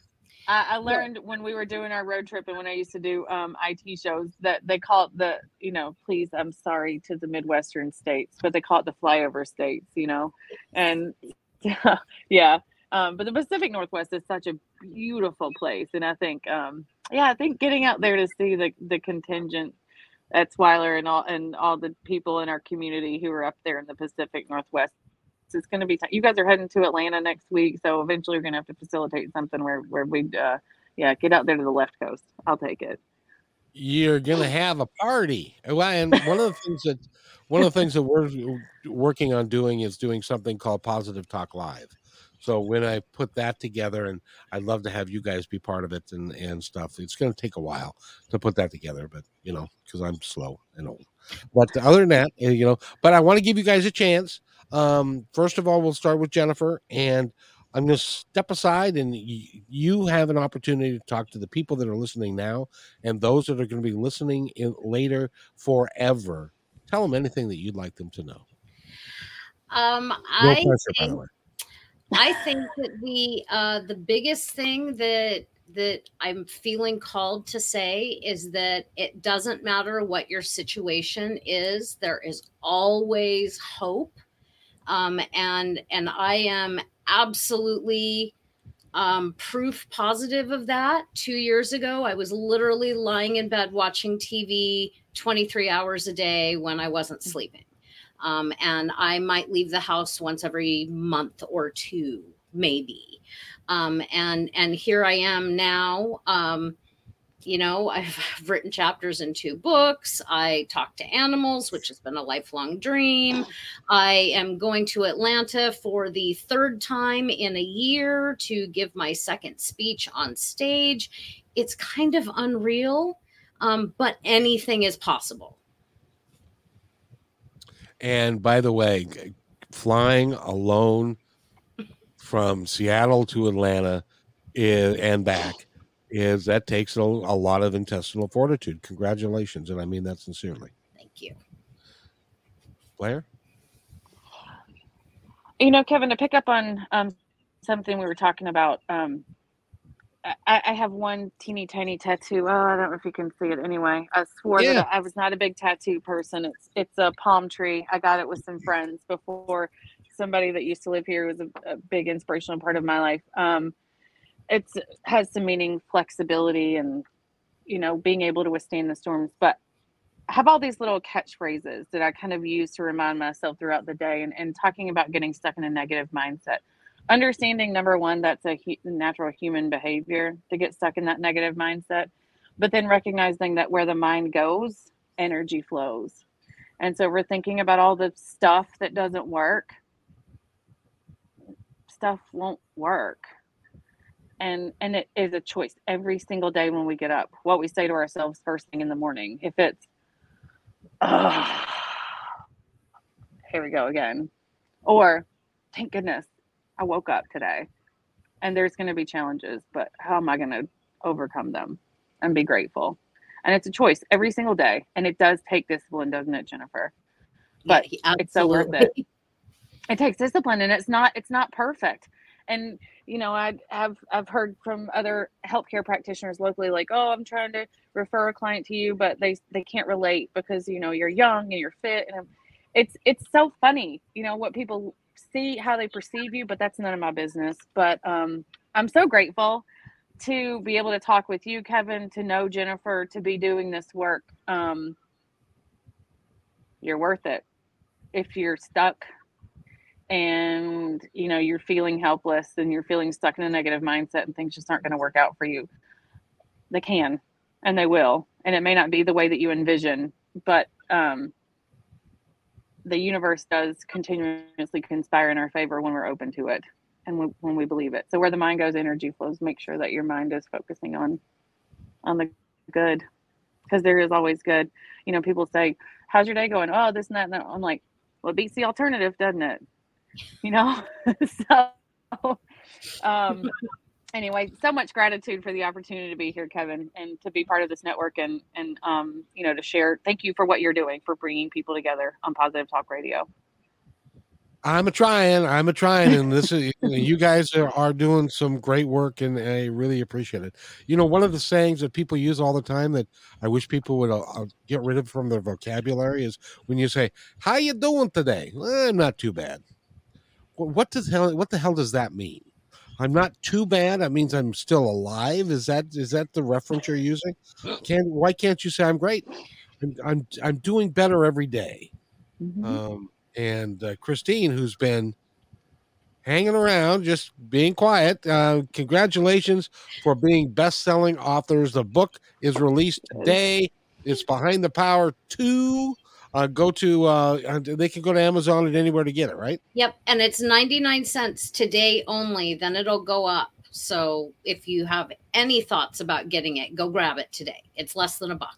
S3: I, I learned when we were doing our road trip and when I used to do um, IT shows that they call it the, you know, please, I'm sorry to the Midwestern states, but they call it the flyover states, you know, and yeah. Um, but the Pacific Northwest is such a beautiful place, and I think, um, yeah, I think getting out there to see the the contingent at Swiler and all and all the people in our community who are up there in the Pacific Northwest it's going to be. T- you guys are heading to Atlanta next week, so eventually we're going to have to facilitate something where where we, uh, yeah, get out there to the left coast. I'll take it.
S1: You're going to have a party, well, and one of the things that one of the things that we're working on doing is doing something called Positive Talk Live. So when I put that together, and I'd love to have you guys be part of it and and stuff. It's going to take a while to put that together, but you know, because I'm slow and old. But other than that, eh, you know, but I want to give you guys a chance um, first of all, we'll start with Jennifer, and I'm going to step aside, and y- you have an opportunity to talk to the people that are listening now, and those that are going to be listening in later forever. Tell them anything that you'd like them to know.
S2: Um, no I pressure, think, I think that the uh, the biggest thing that that I'm feeling called to say is that it doesn't matter what your situation is, there is always hope um, and and I am absolutely um, proof positive of that. Two years ago, I was literally lying in bed watching TV 23 hours a day when I wasn't sleeping. Um, and I might leave the house once every month or two, maybe. Um, and and here I am now. Um, you know, I've written chapters in two books. I talk to animals, which has been a lifelong dream. I am going to Atlanta for the third time in a year to give my second speech on stage. It's kind of unreal, um, but anything is possible.
S1: And by the way, flying alone from Seattle to Atlanta is, and back is that takes a, a lot of intestinal fortitude. Congratulations, and I mean that sincerely.
S2: Thank you.
S1: Blair?
S3: You know, Kevin, to pick up on um, something we were talking about, um, I, I, have one teeny tiny tattoo. Oh, I don't know if you can see it anyway. I swore yeah. that I was not a big tattoo person. It's it's a palm tree. I got it with some friends before somebody that used to live here was a, a big inspirational part of my life. Um, it's has some meaning, flexibility, and you know being able to withstand the storms. But I have all these little catchphrases that I kind of use to remind myself throughout the day, and, and talking about getting stuck in a negative mindset. Understanding number one, that's a natural human behavior to get stuck in that negative mindset, but then recognizing that where the mind goes, energy flows. And so we're thinking about all the stuff that doesn't work. Stuff won't work and and it is a choice every single day when we get up. What we say to ourselves first thing in the morning. If it's oh, here we go again or thank goodness i woke up today. And there's going to be challenges but how am i going to overcome them and be grateful? And it's a choice every single day and it does take discipline doesn't it jennifer? But yeah, it's so worth it. it takes discipline and it's not it's not perfect. And you know i have i've heard from other healthcare practitioners locally like oh i'm trying to refer a client to you but they they can't relate because you know you're young and you're fit and it's it's so funny you know what people see how they perceive you but that's none of my business. But um i'm so grateful to be able to talk with you kevin to know jennifer to be doing this work. Um you're worth it if you're stuck and you know you're feeling helpless and you're feeling stuck in a negative mindset and things just aren't going to work out for you they can and they will and it may not be the way that you envision but um, the universe does continuously conspire in our favor when we're open to it and when, when we believe it. So where the mind goes energy flows. Make sure that your mind is focusing on on the good because there is always good. You know people say how's your day going? Oh this and that and that. i'm like well it beats the alternative doesn't it you know so um anyway so much gratitude for the opportunity to be here kevin and to be part of this network and and um you know to share thank you for what you're doing for bringing people together on positive talk radio
S1: I'm a trying. I'm a trying, and this is you guys are, are doing some great work, and I really appreciate it. You know, one of the sayings that people use all the time that I wish people would uh, uh get rid of from their vocabulary is when you say, "How you doing today?" Eh, I'm not too bad what does hell what the hell does that mean? I'm not too bad. That means I'm still alive. Is that is that the reference you're using? Can why can't you say I'm great? I'm I'm, I'm doing better every day. Mm-hmm. Um, and uh, Christine, who's been hanging around, just being quiet. Uh, congratulations for being best-selling authors. The book is released today. It's Behind the Power Two uh, go to uh, they can go to Amazon and anywhere to get it, right?
S2: Yep, and it's ninety nine cents today only. Then it'll go up. So if you have any thoughts about getting it, go grab it today. It's less than a buck.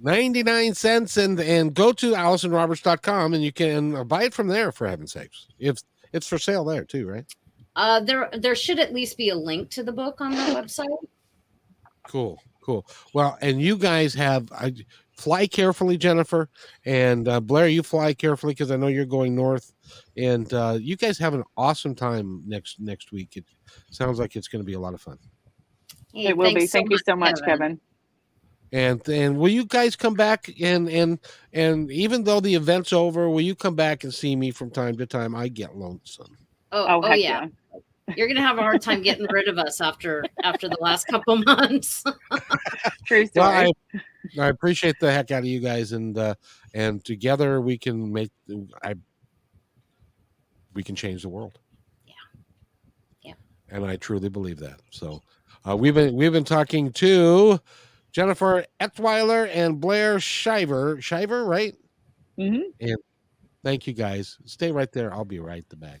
S1: 99 cents and and go to AllisonRoberts.com and you can buy it from there for heaven's sakes. If it's for sale there too, right?
S2: Uh there there should at least be a link to the book on the website.
S1: Cool, cool. Well, and you guys have I fly carefully, Jennifer, and uh, Blair. You fly carefully because I know you're going north, and uh, you guys have an awesome time next next week. It sounds like it's going to be a lot of fun.
S3: Hey, it will be. So Thank you so much, Kevin. Kevin.
S1: And and will you guys come back and and and even though the event's over, will you come back and see me from time to time? I get lonesome.
S2: Oh, oh, oh yeah. yeah. You're gonna have a hard time getting rid of us after after the last couple months.
S3: True story.
S1: Well, I, I appreciate the heck out of you guys, and uh, and together we can make I we can change the world.
S2: Yeah. Yeah.
S1: And I truly believe that. So uh, we've been we've been talking to Jennifer Etweiler and Blair Shiver. Shiver, right?
S3: Mm-hmm.
S1: And thank you guys. Stay right there. I'll be right the back.